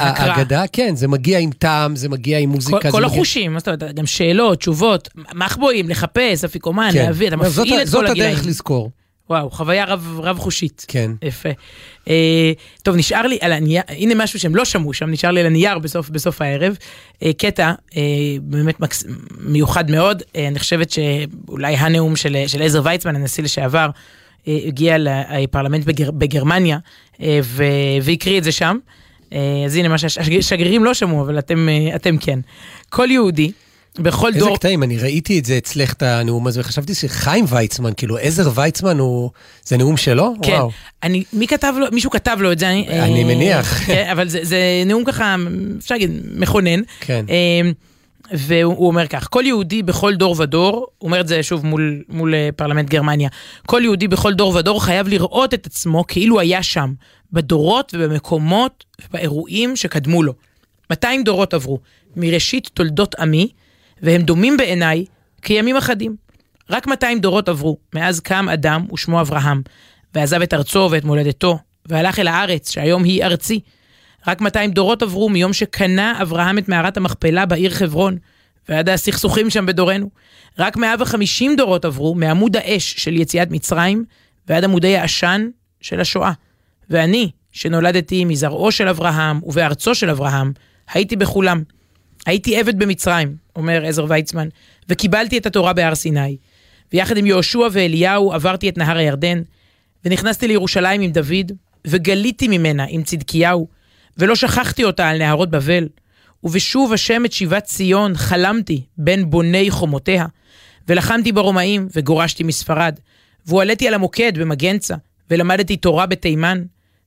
ההגדה, כן, זה מגיע עם טעם, זה מגיע עם מוזיקה. כל, כל מגיע... החושים, מה זאת אומרת, גם שאלות, תשובות, מחבואים, לחפש, אפיקומן, כן. להביא, אתה זאת, מפעיל את זאת כל הגילאים. הדרך לזכור. וואו, חוויה רב, רב חושית. כן. יפה. אה, טוב, נשאר לי על הנייר, הנה משהו שהם לא שמעו שם, נשאר לי על הנייר בסוף, בסוף הערב. אה, קטע אה, באמת מקס, מיוחד מאוד, אה, אני חושבת שאולי הנאום של, של עזר ויצמן, הנשיא לשעבר, הגיע לפרלמנט בגר, בגרמניה, אה, והקריא את זה שם. אה, אז הנה מה שהשגרירים לא שמעו, אבל אתם, אה, אתם כן. כל יהודי, בכל איזה דור... קטעים, אני ראיתי את זה אצלך, את הנאום הזה, וחשבתי שחיים ויצמן, כאילו עזר ויצמן הוא... זה נאום שלו? כן, וואו. אני, מי כתב לו, מישהו כתב לו את זה, אני, אני אה, מניח. כן, אבל זה, זה נאום ככה, אפשר להגיד, מכונן. כן. אה, והוא הוא אומר כך, כל יהודי בכל דור ודור, הוא אומר את זה שוב מול, מול אה, פרלמנט גרמניה, כל יהודי בכל דור ודור חייב לראות את עצמו כאילו היה שם, בדורות ובמקומות ובאירועים שקדמו לו. 200 דורות עברו מראשית תולדות עמי, והם דומים בעיניי כימים אחדים. רק 200 דורות עברו מאז קם אדם ושמו אברהם, ועזב את ארצו ואת מולדתו, והלך אל הארץ שהיום היא ארצי. רק 200 דורות עברו מיום שקנה אברהם את מערת המכפלה בעיר חברון, ועד הסכסוכים שם בדורנו. רק 150 דורות עברו מעמוד האש של יציאת מצרים, ועד עמודי העשן של השואה. ואני, שנולדתי מזרעו של אברהם ובארצו של אברהם, הייתי בכולם. הייתי עבד במצרים, אומר עזר ויצמן, וקיבלתי את התורה בהר סיני. ויחד עם יהושע ואליהו עברתי את נהר הירדן, ונכנסתי לירושלים עם דוד, וגליתי ממנה עם צדקיהו, ולא שכחתי אותה על נהרות בבל. ובשוב השם את שיבת ציון חלמתי בין בוני חומותיה, ולחמתי ברומאים, וגורשתי מספרד, והועליתי על המוקד במגנצה, ולמדתי תורה בתימן,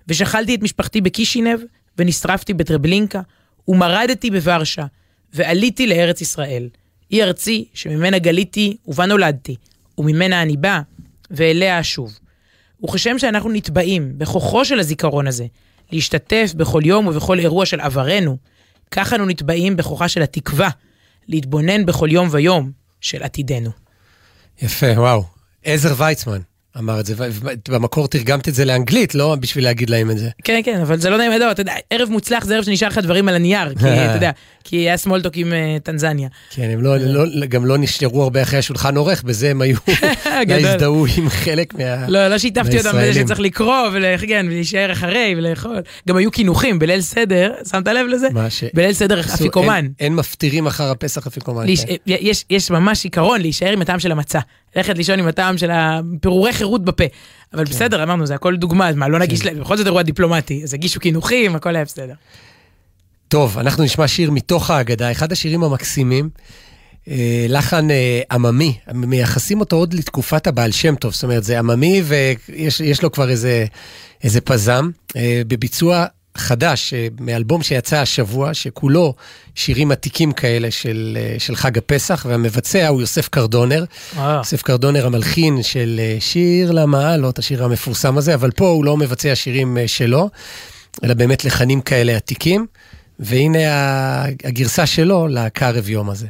ושכלתי את משפחתי בקישינב, ונשרפתי בטרבלינקה, ומרדתי בוורשה, ועליתי לארץ ישראל. היא ארצי, שממנה גליתי ובה נולדתי, וממנה אני בא, ואליה אשוב. וכשם שאנחנו נתבעים בכוחו של הזיכרון הזה, להשתתף בכל יום ובכל אירוע של עברנו, כך אנו נתבעים בכוחה של התקווה, להתבונן בכל יום ויום של עתידנו. יפה, וואו. עזר ויצמן אמר את זה, ובמקור תרגמת את זה לאנגלית, לא בשביל להגיד להם את זה. כן, כן, אבל זה לא נעים לדעת, אתה יודע, ערב מוצלח זה ערב שנשאר לך דברים על הנייר, כי אתה יודע, כי היה סמולטוק עם אה, טנזניה. כן, הם לא, לא, גם לא נשארו הרבה אחרי השולחן עורך, בזה הם היו. הזדהו עם חלק מה... לא, לא שיתפתי אותם בזה מהישראלים. שצריך לקרוא, וכן, ולהישאר אחרי, ולאכול. גם היו קינוחים בליל סדר, שמת לב לזה? מה ש... בליל סדר אפיקומן. אין, מפטירים אחר הפסח אפיקומן. כן. יש, ממש עיקרון להישאר עם הטעם של המצה. ללכת לישון עם הטעם של הפירורי חירות בפה. אבל כן. בסדר, אמרנו, זה הכל דוגמה, אז מה, לא נגיש להם, בכל זאת אירוע דיפלומטי, אז הגישו קינוחים, הכל היה בסדר. טוב, אנחנו נשמע שיר מתוך ההגדה, אחד השירים המקסימים, אה, לחן אה, עממי, מייחסים אותו עוד לתקופת הבעל שם טוב, זאת אומרת, זה עממי ויש יש לו כבר איזה, איזה פזם, אה, בביצוע חדש, מאלבום שיצא השבוע, שכולו שירים עתיקים כאלה של, של חג הפסח, והמבצע הוא יוסף קרדונר. אה, יוסף קרדונר המלחין של שיר למעלות, השיר המפורסם הזה, אבל פה הוא לא מבצע שירים שלו, אלא באמת לחנים כאלה עתיקים, והנה הגרסה שלו לקרב יום הזה.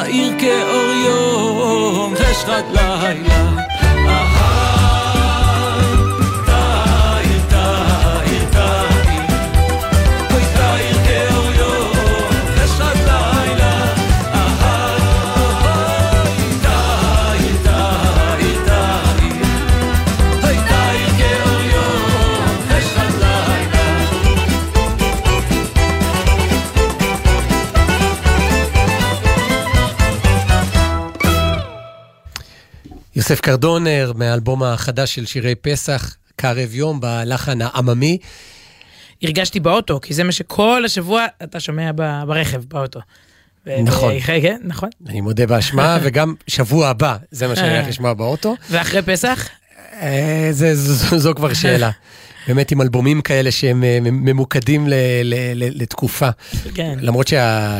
תאיר כאור יום חשכת לילה יוסף קרדונר, מהאלבום החדש של שירי פסח, קרב יום, בלחן העממי. הרגשתי באוטו, כי זה מה שכל השבוע אתה שומע ברכב, באוטו. נכון. כן, נכון. אני מודה באשמה, וגם שבוע הבא, זה מה שאני הולך לשמוע באוטו. ואחרי פסח? אה, זו כבר שאלה. באמת עם אלבומים כאלה שהם אה, ממוקדים ל, ל, ל, לתקופה. כן. למרות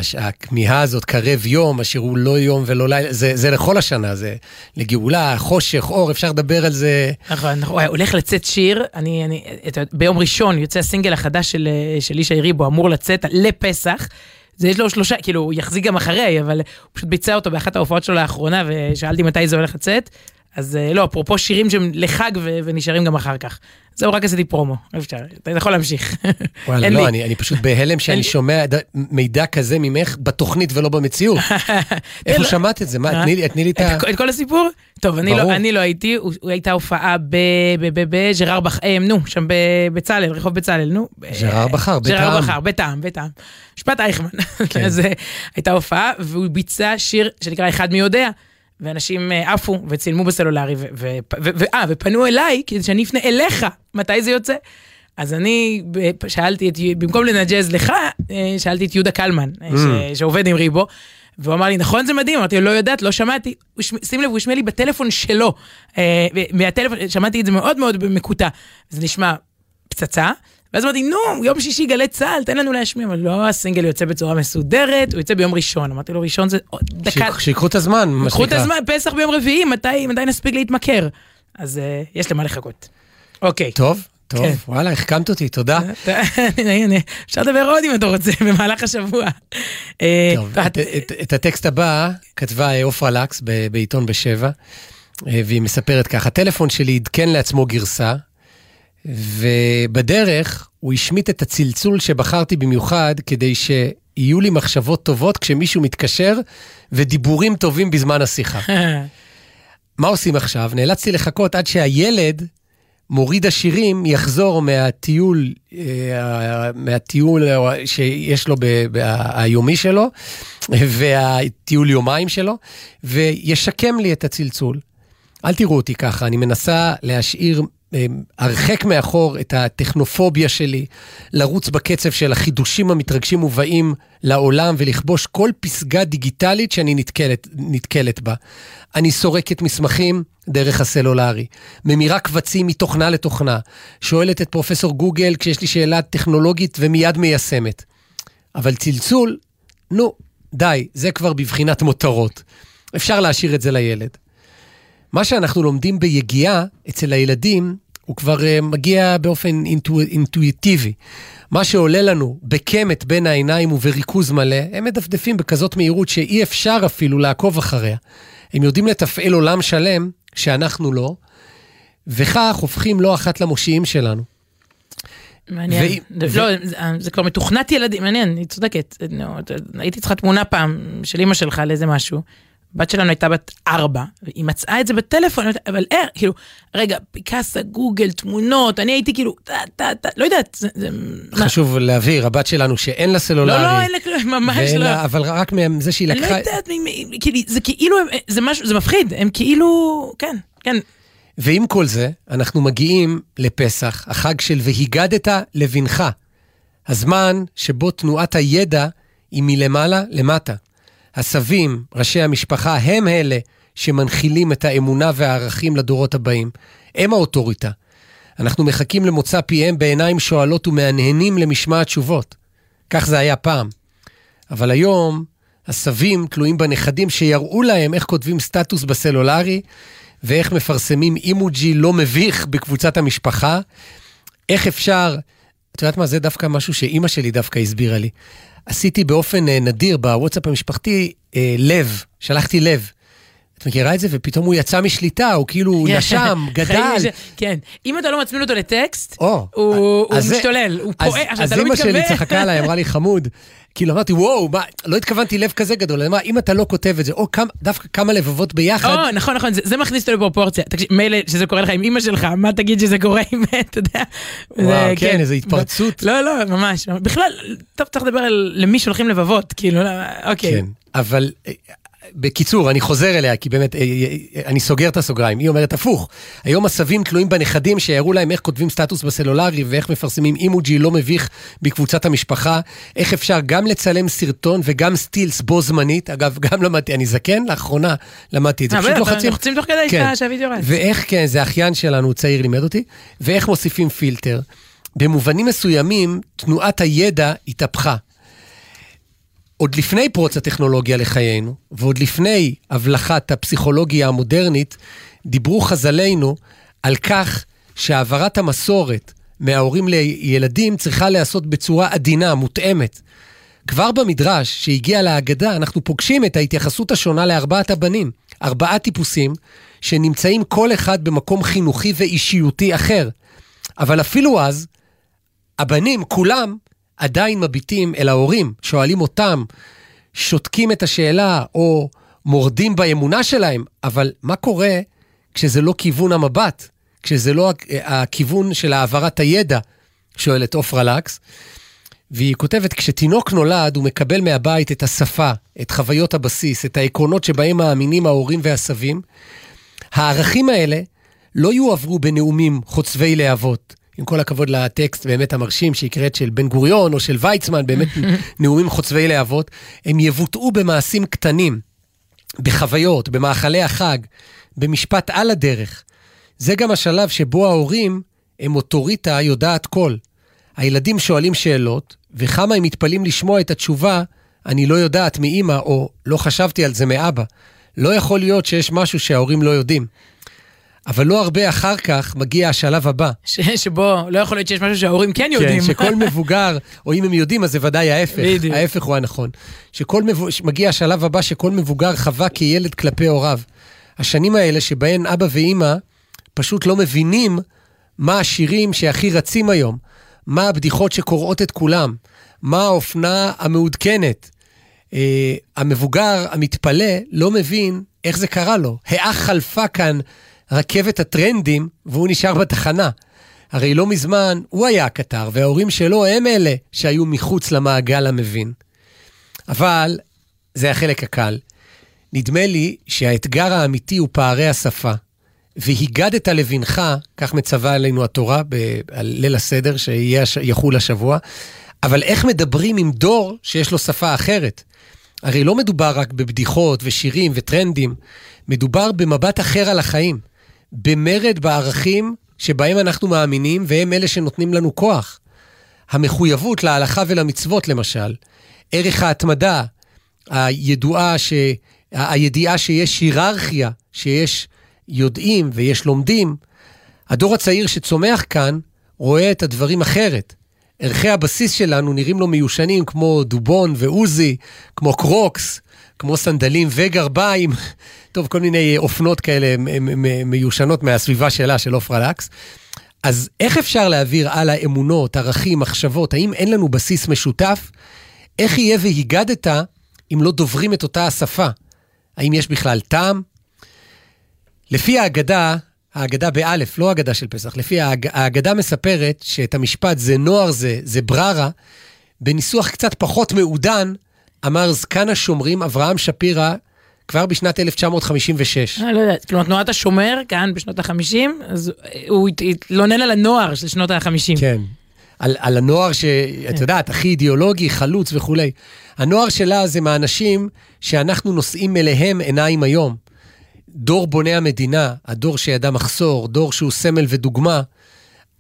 שהכמיהה הזאת, קרב יום, אשר הוא לא יום ולא לילה, זה, זה לכל השנה, זה לגאולה, חושך, אור, אפשר לדבר על זה. נכון, נכון, הולך לצאת שיר, אני, אני, את, ביום ראשון יוצא הסינגל החדש של, של ישי ריבו, אמור לצאת לפסח. זה יש לו שלושה, כאילו, הוא יחזיק גם אחרי, אבל הוא פשוט ביצע אותו באחת ההופעות שלו לאחרונה, ושאלתי מתי זה הולך לצאת. אז אה, לא, אפרופו שירים שהם לחג ונשארים גם אחר כך. זהו, רק עשיתי פרומו, אפשר, אתה יכול להמשיך. וואלה, לא, אני, אני פשוט בהלם שאני שומע מידע כזה ממך בתוכנית ולא במציאות. איפה. שמעת את זה? מה, אה? תני לי את ה... את כל הסיפור? טוב, אני לא, אני לא הייתי, הוא הייתה הופעה בג'רר בחר, אה, נו, שם בצלאל, רחוב בצלאל, נו. ג'רר בחר, בטעם. ג'רר בחר, בטעם, בטעם. משפט אייכמן. כן. אז הייתה הופעה, והוא ביצע שיר שנקרא אחד מי יודע. ואנשים אה, עפו וצילמו בסלולרי, ואה, ופנו אליי כדי שאני אפנה אליך, מתי זה יוצא? אז אני שאלתי את, במקום לנג'ז לך, אה, שאלתי את יהודה קלמן, אה, mm. שעובד עם ריבו, והוא אמר לי, נכון זה מדהים? אמרתי לו, לא יודעת, לא שמעתי. שים לב, הוא השמיע לי בטלפון שלו. מהטלפון, שמעתי את זה מאוד מאוד מקוטע. זה נשמע פצצה. ואז אמרתי, נו, יום שישי גלי צה"ל, תן לנו להשמיע. אבל לא, הסינגל יוצא בצורה מסודרת, הוא יוצא ביום ראשון. אמרתי לו, ראשון זה עוד דקה. שיקחו את הזמן, מה שנקרא. קחו את הזמן, פסח ביום רביעי, מתי, מתי נספיק להתמכר? אז uh, יש למה לחכות. אוקיי. טוב, טוב, כן. וואלה, החכמת אותי, תודה. אפשר לדבר עוד אם אתה רוצה, במהלך השבוע. אה, טוב, את, את, את הטקסט הבא כתבה עופרה לקס בעיתון בשבע, אה, והיא מספרת ככה, הטלפון שלי עדכן לעצמו גרסה, ובדרך הוא השמיט את הצלצול שבחרתי במיוחד כדי שיהיו לי מחשבות טובות כשמישהו מתקשר ודיבורים טובים בזמן השיחה. מה עושים עכשיו? נאלצתי לחכות עד שהילד, מוריד השירים, יחזור מהטיול, אה, מהטיול שיש לו, היומי שלו, והטיול יומיים שלו, וישקם לי את הצלצול. אל תראו אותי ככה, אני מנסה להשאיר הרחק מאחור את הטכנופוביה שלי, לרוץ בקצב של החידושים המתרגשים ובאים לעולם ולכבוש כל פסגה דיגיטלית שאני נתקלת, נתקלת בה. אני סורקת מסמכים דרך הסלולרי, ממירה קבצים מתוכנה לתוכנה, שואלת את פרופסור גוגל כשיש לי שאלה טכנולוגית ומיד מיישמת. אבל צלצול, נו, די, זה כבר בבחינת מותרות. אפשר להשאיר את זה לילד. מה שאנחנו לומדים ביגיעה אצל הילדים, הוא כבר uh, מגיע באופן אינטו, אינטואיטיבי. מה שעולה לנו בקמת בין העיניים ובריכוז מלא, הם מדפדפים בכזאת מהירות שאי אפשר אפילו לעקוב אחריה. הם יודעים לתפעל עולם שלם שאנחנו לא, וכך הופכים לא אחת למושיעים שלנו. מעניין, ו... לא, ו... זה כבר מתוכנת ילדים, מעניין, היא צודקת. הייתי צריכה תמונה פעם של אימא שלך לאיזה משהו. הבת שלנו הייתה בת ארבע, והיא מצאה את זה בטלפון, אבל איך, כאילו, רגע, פיקאסה, גוגל, תמונות, אני הייתי כאילו, טה, טה, טה, לא יודעת, זה... זה חשוב מה? להבהיר, הבת שלנו שאין לה סלולרי. לא, לא, אין לה כלום, ממש לא. אבל רק מזה שהיא לקחה... אני לא יודעת, כאילו, זה כאילו, זה משהו, זה מפחיד, הם כאילו, כן, כן. ועם כל זה, אנחנו מגיעים לפסח, החג של והיגדת לבנך. הזמן שבו תנועת הידע היא מלמעלה למטה. הסבים, ראשי המשפחה, הם אלה שמנחילים את האמונה והערכים לדורות הבאים. הם האוטוריטה. אנחנו מחכים למוצא פיהם בעיניים שואלות ומהנהנים למשמע התשובות. כך זה היה פעם. אבל היום, הסבים תלויים בנכדים שיראו להם איך כותבים סטטוס בסלולרי, ואיך מפרסמים אימוג'י לא מביך בקבוצת המשפחה. איך אפשר, את יודעת מה, זה דווקא משהו שאימא שלי דווקא הסבירה לי. עשיתי באופן אה, נדיר בוואטסאפ המשפחתי אה, לב, שלחתי לב. את מכירה את זה? ופתאום הוא יצא משליטה, הוא כאילו כן. נשם, גדל. כן, אם אתה לא מצמין אותו לטקסט, הוא אז זה- משתולל, הוא אז- פועל, אז אתה לא אימא מתכוון. שלי צחקה עליי, אמרה לי חמוד. כאילו אמרתי, וואו, מה, לא התכוונתי לב כזה גדול. אני אמרה, אם אתה לא כותב את זה, או כמה, דווקא כמה לבבות ביחד, או, נכון, נכון, זה, זה מכניס אותו לפרופורציה. תקשיב, מילא שזה קורה לך עם אימא שלך, מה תגיד שזה קורה עם, אתה יודע. וואו, זה- כן, איזו התפרצות. לא, לא, ממש. בכלל, טוב, צריך לדבר על למי שולחים לבבות, כאילו, לא, אוקיי. כן, אבל אה, בקיצור, אני חוזר אליה, כי באמת, אה, אה, אני סוגר את הסוגריים. היא אומרת הפוך, היום הסבים תלויים בנכדים שיראו להם איך כותבים סטטוס בסלולרי ואיך מפרסמים אימוג'י לא מביך בקבוצת המשפחה, איך אפשר גם לצלם סרטון וגם סטילס בו זמנית. אגב, גם למדתי, אני זקן, לאחרונה למדתי את זה. אה, פשוט לוחצים לוחצים תוך כדי כן. שה- שהווידאו רץ. ואיך, כן, זה אחיין שלנו, צעיר, לימד אותי, ואיך מוסיפים פילטר. במובנים מסוימים, תנועת הידע התהפכה. עוד לפני פרוץ הטכנולוגיה לחיינו, ועוד לפני הבלחת הפסיכולוגיה המודרנית, דיברו חז"לינו על כך שהעברת המסורת מההורים לילדים צריכה להיעשות בצורה עדינה, מותאמת. כבר במדרש שהגיע להגדה, אנחנו פוגשים את ההתייחסות השונה לארבעת הבנים. ארבעה טיפוסים שנמצאים כל אחד במקום חינוכי ואישיותי אחר. אבל אפילו אז, הבנים, כולם, עדיין מביטים אל ההורים, שואלים אותם, שותקים את השאלה או מורדים באמונה שלהם, אבל מה קורה כשזה לא כיוון המבט? כשזה לא הכ- הכיוון של העברת הידע, שואלת עופרה לקס. והיא כותבת, כשתינוק נולד, הוא מקבל מהבית את השפה, את חוויות הבסיס, את העקרונות שבהם מאמינים ההורים והסבים. הערכים האלה לא יועברו בנאומים חוצבי להבות. עם כל הכבוד לטקסט באמת המרשים שהקראת של בן גוריון או של ויצמן, באמת נאומים חוצבי להבות, הם יבוטאו במעשים קטנים, בחוויות, במאכלי החג, במשפט על הדרך. זה גם השלב שבו ההורים הם אוטוריטה יודעת כל. הילדים שואלים שאלות, וכמה הם מתפלאים לשמוע את התשובה, אני לא יודעת מאימא, או לא חשבתי על זה מאבא. לא יכול להיות שיש משהו שההורים לא יודעים. אבל לא הרבה אחר כך מגיע השלב הבא. ש- שבו לא יכול להיות שיש משהו שההורים כן יודעים. כן, שכל מבוגר, או אם הם יודעים, אז זה ודאי ההפך. בדיוק. ההפך הוא הנכון. שכל מבו... מגיע השלב הבא שכל מבוגר חווה כילד כלפי הוריו. השנים האלה שבהן אבא ואימא פשוט לא מבינים מה השירים שהכי רצים היום, מה הבדיחות שקורעות את כולם, מה האופנה המעודכנת. אה, המבוגר המתפלא לא מבין איך זה קרה לו. האח חלפה כאן רכבת הטרנדים והוא נשאר בתחנה. הרי לא מזמן הוא היה הקטר, וההורים שלו הם אלה שהיו מחוץ למעגל המבין. אבל זה החלק הקל. נדמה לי שהאתגר האמיתי הוא פערי השפה. והיגדת לבנך, כך מצווה עלינו התורה ב- על ליל הסדר שיחול השבוע, אבל איך מדברים עם דור שיש לו שפה אחרת? הרי לא מדובר רק בבדיחות ושירים וטרנדים, מדובר במבט אחר על החיים, במרד בערכים שבהם אנחנו מאמינים והם אלה שנותנים לנו כוח. המחויבות להלכה ולמצוות למשל, ערך ההתמדה, הידועה ש... הידיעה שיש היררכיה, שיש יודעים ויש לומדים. הדור הצעיר שצומח כאן רואה את הדברים אחרת. ערכי הבסיס שלנו נראים לו מיושנים כמו דובון ועוזי, כמו קרוקס, כמו סנדלים וגרביים, טוב, כל מיני אופנות כאלה מ- מיושנות מהסביבה שלה, של עופרה לקס. אז איך אפשר להעביר הלאה אמונות, ערכים, מחשבות? האם אין לנו בסיס משותף? איך יהיה והיגדת אם לא דוברים את אותה השפה? האם יש בכלל טעם? לפי ההגדה, ההגדה באלף, לא ההגדה של פסח, לפי ההג, ההגדה מספרת שאת המשפט זה נוער זה, זה בררה, בניסוח קצת פחות מעודן, אמר זקן השומרים אברהם שפירא כבר בשנת 1956. אני לא יודעת, כלומר תנועת השומר כאן בשנות ה-50, אז הוא הת- התלונן על הנוער של שנות ה-50. כן. על, על הנוער שאת יודעת, הכי אידיאולוגי, חלוץ וכולי. הנוער שלה זה מהאנשים שאנחנו נושאים אליהם עיניים היום. דור בוני המדינה, הדור שידע מחסור, דור שהוא סמל ודוגמה.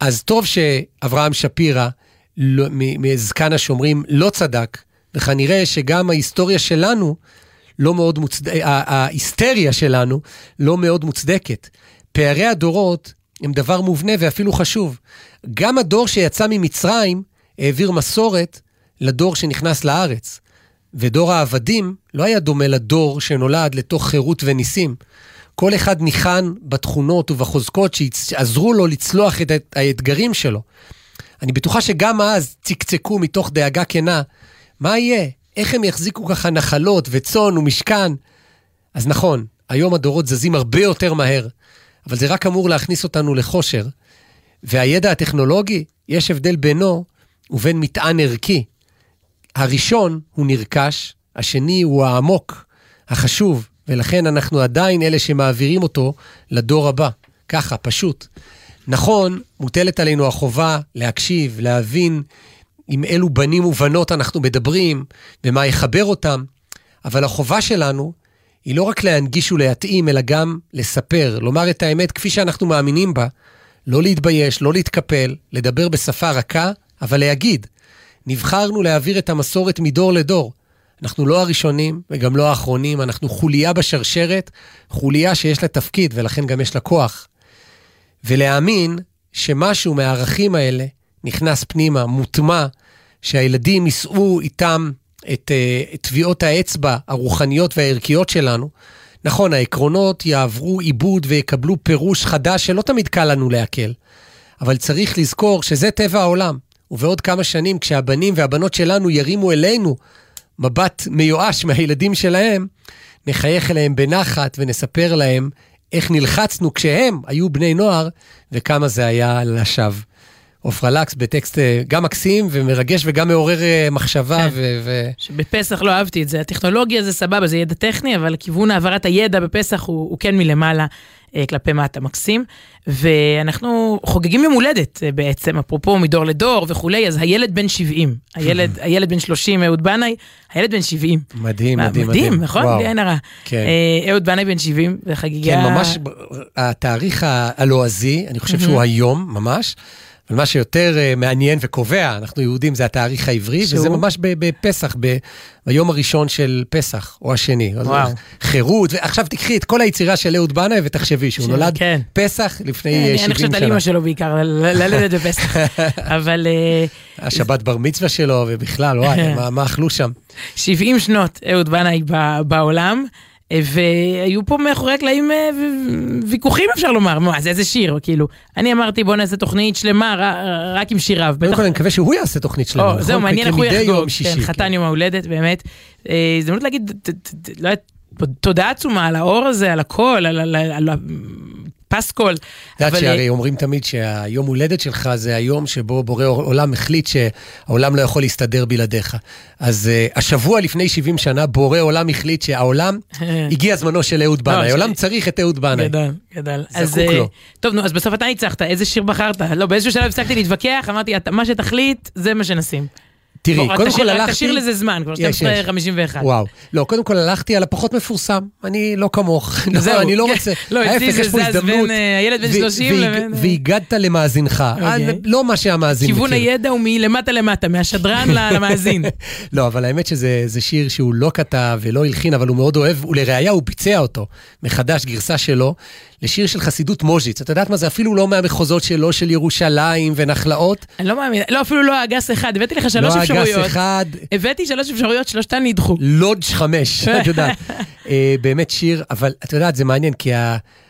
אז טוב שאברהם שפירא, לא- מזקן השומרים, לא צדק, וכנראה שגם ההיסטוריה שלנו לא מאוד מוצדקת, ההיסטריה שלנו לא מאוד מוצדקת. פערי הדורות הם דבר מובנה ואפילו חשוב. גם הדור שיצא ממצרים העביר מסורת לדור שנכנס לארץ. ודור העבדים לא היה דומה לדור שנולד לתוך חירות וניסים. כל אחד ניחן בתכונות ובחוזקות שעזרו לו לצלוח את האתגרים שלו. אני בטוחה שגם אז צקצקו מתוך דאגה כנה, מה יהיה? איך הם יחזיקו ככה נחלות וצאן ומשכן? אז נכון, היום הדורות זזים הרבה יותר מהר, אבל זה רק אמור להכניס אותנו לכושר. והידע הטכנולוגי, יש הבדל בינו ובין מטען ערכי. הראשון הוא נרכש, השני הוא העמוק, החשוב, ולכן אנחנו עדיין אלה שמעבירים אותו לדור הבא. ככה, פשוט. נכון, מוטלת עלינו החובה להקשיב, להבין עם אילו בנים ובנות אנחנו מדברים ומה יחבר אותם, אבל החובה שלנו היא לא רק להנגיש ולהתאים, אלא גם לספר, לומר את האמת כפי שאנחנו מאמינים בה, לא להתבייש, לא להתקפל, לדבר בשפה רכה, אבל להגיד. נבחרנו להעביר את המסורת מדור לדור. אנחנו לא הראשונים וגם לא האחרונים, אנחנו חוליה בשרשרת, חוליה שיש לה תפקיד ולכן גם יש לה כוח. ולהאמין שמשהו מהערכים האלה נכנס פנימה, מוטמע, שהילדים יישאו איתם את uh, טביעות האצבע הרוחניות והערכיות שלנו. נכון, העקרונות יעברו עיבוד ויקבלו פירוש חדש שלא תמיד קל לנו לעכל, אבל צריך לזכור שזה טבע העולם. ובעוד כמה שנים, כשהבנים והבנות שלנו ירימו אלינו מבט מיואש מהילדים שלהם, נחייך אליהם בנחת ונספר להם איך נלחצנו כשהם היו בני נוער וכמה זה היה לשווא. עופרה לקס בטקסט אה, גם מקסים ומרגש וגם מעורר אה, מחשבה. כן. ו- ו- שבפסח לא אהבתי את זה. הטכנולוגיה זה סבבה, זה ידע טכני, אבל כיוון העברת הידע בפסח הוא, הוא כן מלמעלה אה, כלפי מטה מקסים. ואנחנו חוגגים יום הולדת בעצם, אפרופו מדור לדור וכולי, אז הילד בן 70, הילד, הילד בן 30, אהוד בנאי, הילד בן 70. מדהים, מדהים, מדהים. מדהים, נכון? בלי עין הרע. כן. אהוד בנאי בן 70, וחגיגה... כן, ממש, התאריך הלועזי, אני חושב שהוא היום, ממש. אבל מה שיותר uh, מעניין וקובע, אנחנו יהודים, זה התאריך העברי, שהוא? וזה ממש בפסח, ב, ביום הראשון של פסח, או השני. וואו. חירות, ועכשיו תקחי את כל היצירה של אהוד בנאי ותחשבי שהוא נולד כן. פסח לפני כן, 70 שנה. אני חושבת על אימא שלו בעיקר, ללדת בפסח. אבל... Uh, השבת בר מצווה שלו, ובכלל, וואי, מה, מה אכלו שם? 70 שנות אהוד בנאי בעולם. והיו פה מאחורי הקלעים אה, ויכוחים אפשר לומר, מה זה איזה שיר, כאילו. אני אמרתי בוא נעשה תוכנית שלמה רק עם שיריו. קודם כל אני מקווה שהוא יעשה תוכנית שלמה, נכון? זהו, מעניין איך הוא יחגוג, כן, חתן יום ההולדת, באמת. אה, הזדמנות להגיד, לא יודעת, תודה עצומה על האור הזה, על הכל, על פסקול. את יודעת שהרי אומרים תמיד שהיום הולדת שלך זה היום שבו בורא עולם החליט שהעולם לא יכול להסתדר בלעדיך. אז uh, השבוע לפני 70 שנה בורא עולם החליט שהעולם, הגיע זמנו של אהוד בנאי, לא, העולם צריך את אהוד בנאי. גדל, גדל. זקוק לו. אה, טוב, נו, אז בסוף אתה ניצחת, איזה שיר בחרת? לא, באיזשהו שלב הפסקתי להתווכח, אמרתי, מה שתחליט, זה מה שנשים. תראי, קודם כל הלכתי... תשאיר לזה זמן, כבר 12:51. וואו. לא, קודם כל הלכתי על הפחות מפורסם. אני לא כמוך. זהו, אני לא כן. רוצה... לא, אצלי זה זז בין אה, הילד בן 30 לבין... אה, והגדת למאזינך. אוקיי. לא מה שהמאזין מכיר. כיוון הידע הוא מלמטה למטה, מהשדרן למאזין. לא, אבל האמת שזה שיר שהוא לא כתב ולא הלחין, אבל הוא מאוד אוהב, ולראיה הוא ביצע אותו מחדש, גרסה שלו. לשיר של חסידות מוז'יץ. את יודעת מה זה? אפילו לא מהמחוזות שלו, של ירושלים ונחלאות. אני לא מאמין, לא, אפילו לא אגס אחד. הבאתי לך שלוש לא אפשרויות. לא אגס אחד. הבאתי שלוש אפשרויות, שלושתן נדחו. לודג' חמש, את יודעת. אה, באמת שיר, אבל את יודעת, זה מעניין, כי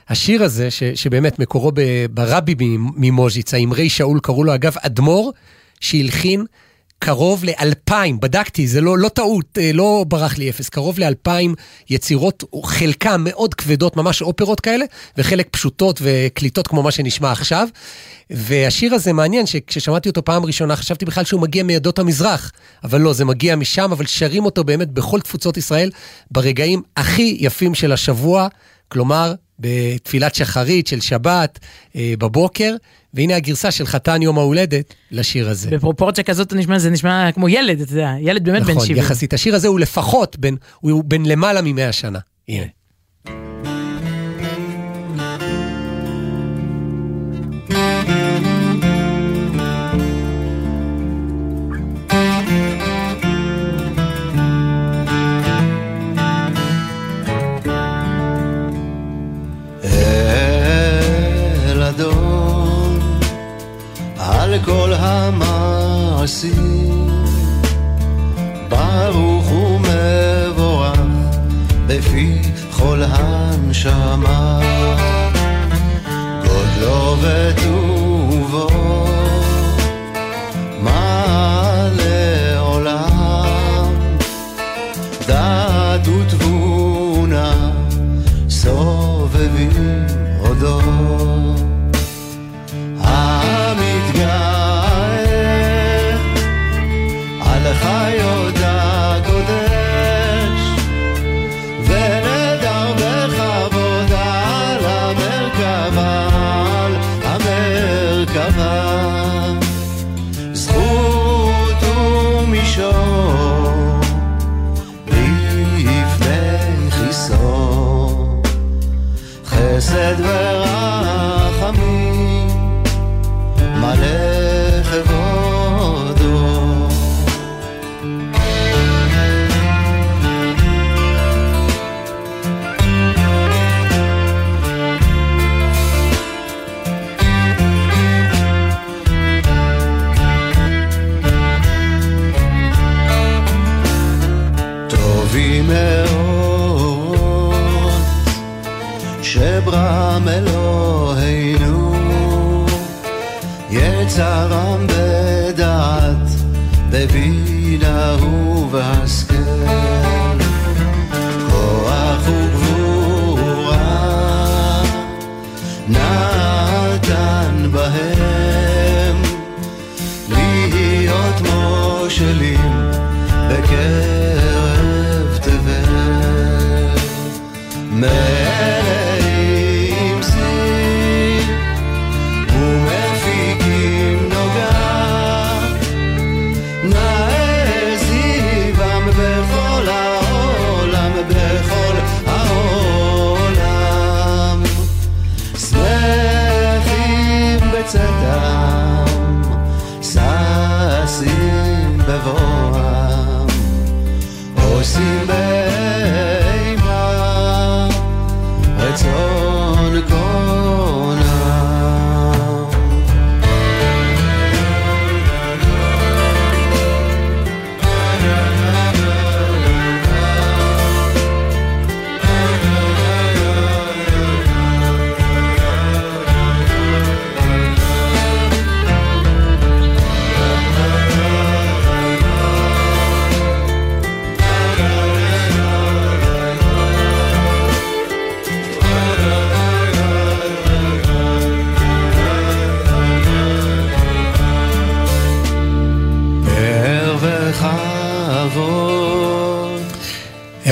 השיר הזה, ש, שבאמת מקורו ברבי ממוז'יץ, האמרי שאול, קראו לו אגב אדמו"ר, שהלחין קרוב לאלפיים, בדקתי, זה לא, לא טעות, אה, לא ברח לי אפס, קרוב לאלפיים יצירות, חלקן מאוד כבדות, ממש אופרות כאלה, וחלק פשוטות וקליטות כמו מה שנשמע עכשיו. והשיר הזה מעניין, שכששמעתי אותו פעם ראשונה חשבתי בכלל שהוא מגיע מעדות המזרח, אבל לא, זה מגיע משם, אבל שרים אותו באמת בכל תפוצות ישראל, ברגעים הכי יפים של השבוע, כלומר, בתפילת שחרית של שבת, אה, בבוקר. והנה הגרסה של חתן יום ההולדת לשיר הזה. בפרופורציה כזאת נשמע, זה נשמע כמו ילד, אתה יודע, ילד באמת נכון, בן 70. נכון, יחסית. השיר הזה הוא לפחות בן, הוא בן למעלה ממאה שנה. הנה. עושים. ברוך הוא בפי כל הנשמה. גודלו וטוב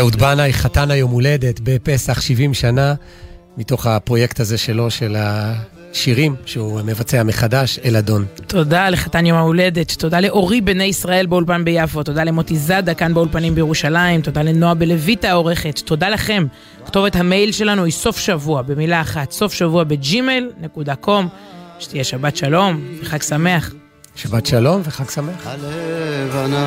אהוד בנאי חתן היום הולדת בפסח 70 שנה, מתוך הפרויקט הזה שלו, של השירים שהוא מבצע מחדש, אלאדון. תודה לחתן יום ההולדת, תודה לאורי בני ישראל באולפן ביפו, תודה למוטי זאדה כאן באולפנים בירושלים, תודה לנועה בלויטה העורכת, תודה לכם. כתובת המייל שלנו היא סוף שבוע, במילה אחת, סוף שבוע ב Gmail נקודה com. שתהיה שבת שלום וחג שמח. שבת שלום וחג שמח. הלבנה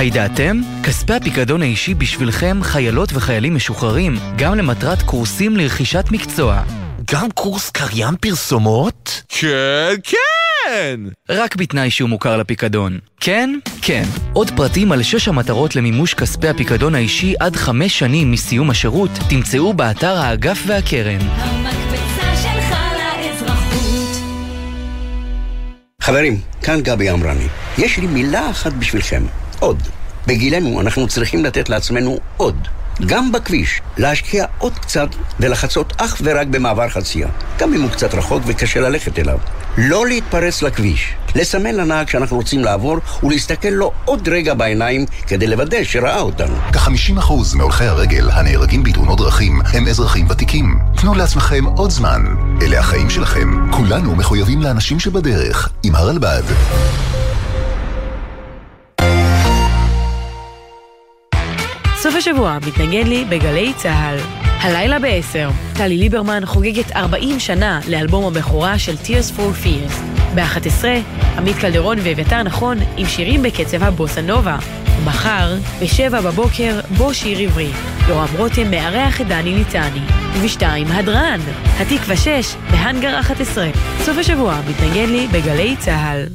הידעתם? כספי הפיקדון האישי בשבילכם, חיילות וחיילים משוחררים, גם למטרת קורסים לרכישת מקצוע. גם קורס קריין פרסומות? כן, כן! רק בתנאי שהוא מוכר לפיקדון. כן? כן. עוד פרטים על שש המטרות למימוש כספי הפיקדון האישי עד חמש שנים מסיום השירות, תמצאו באתר האגף והקרן. המקפצה שלך לאזרחות. חברים, כאן גבי אמרני. יש לי מילה אחת בשבילכם, עוד. בגילנו אנחנו צריכים לתת לעצמנו עוד. גם בכביש, להשקיע עוד קצת ולחצות אך ורק במעבר חצייה, גם אם הוא קצת רחוק וקשה ללכת אליו. לא להתפרץ לכביש, לסמן לנהג שאנחנו רוצים לעבור ולהסתכל לו עוד רגע בעיניים כדי לוודא שראה אותנו. כ-50% מהולכי הרגל הנהרגים בתאונות דרכים הם אזרחים ותיקים. תנו לעצמכם עוד זמן. אלה החיים שלכם. כולנו מחויבים לאנשים שבדרך, עם הרלב"ד. סוף השבוע מתנגן לי בגלי צה"ל. הלילה ב-10, טלי ליברמן חוגגת 40 שנה לאלבום הבכורה של Tears for Fears. ב-11, עמית קלדרון ואביתר נכון עם שירים בקצב הבוסה נובה. מחר, ב-7 בבוקר, בו שיר עברי. יורם רותם מארח את דני ליטני. וב-2, הדרן, התקווה 6, בהאנגר 11. סוף השבוע מתנגן לי בגלי צה"ל.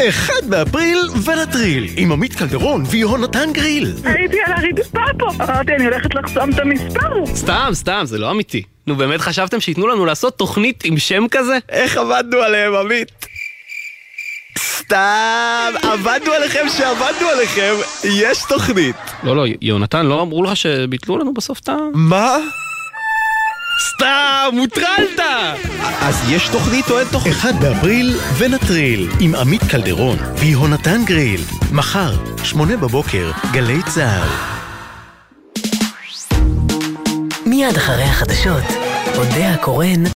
אחד באפריל ונטריל, עם עמית קלדרון ויהונתן גריל. הייתי על הרצפה פה, אמרתי אני הולכת לחסום את המספר. סתם, סתם, זה לא אמיתי. נו באמת חשבתם שייתנו לנו לעשות תוכנית עם שם כזה? איך עבדנו עליהם, עמית? סתם, עבדנו עליכם שעבדנו עליכם, יש תוכנית. לא, לא, יונתן, לא אמרו לך שביטלו לנו בסוף את ה... מה? סתם, הוטרלת! אז יש תוכנית או אין תוכנית? אחד באפריל ונטריל, עם עמית קלדרון ויהונתן גריל. מחר, שמונה בבוקר, גלי צה"ל. מיד אחרי החדשות, אודה הקורן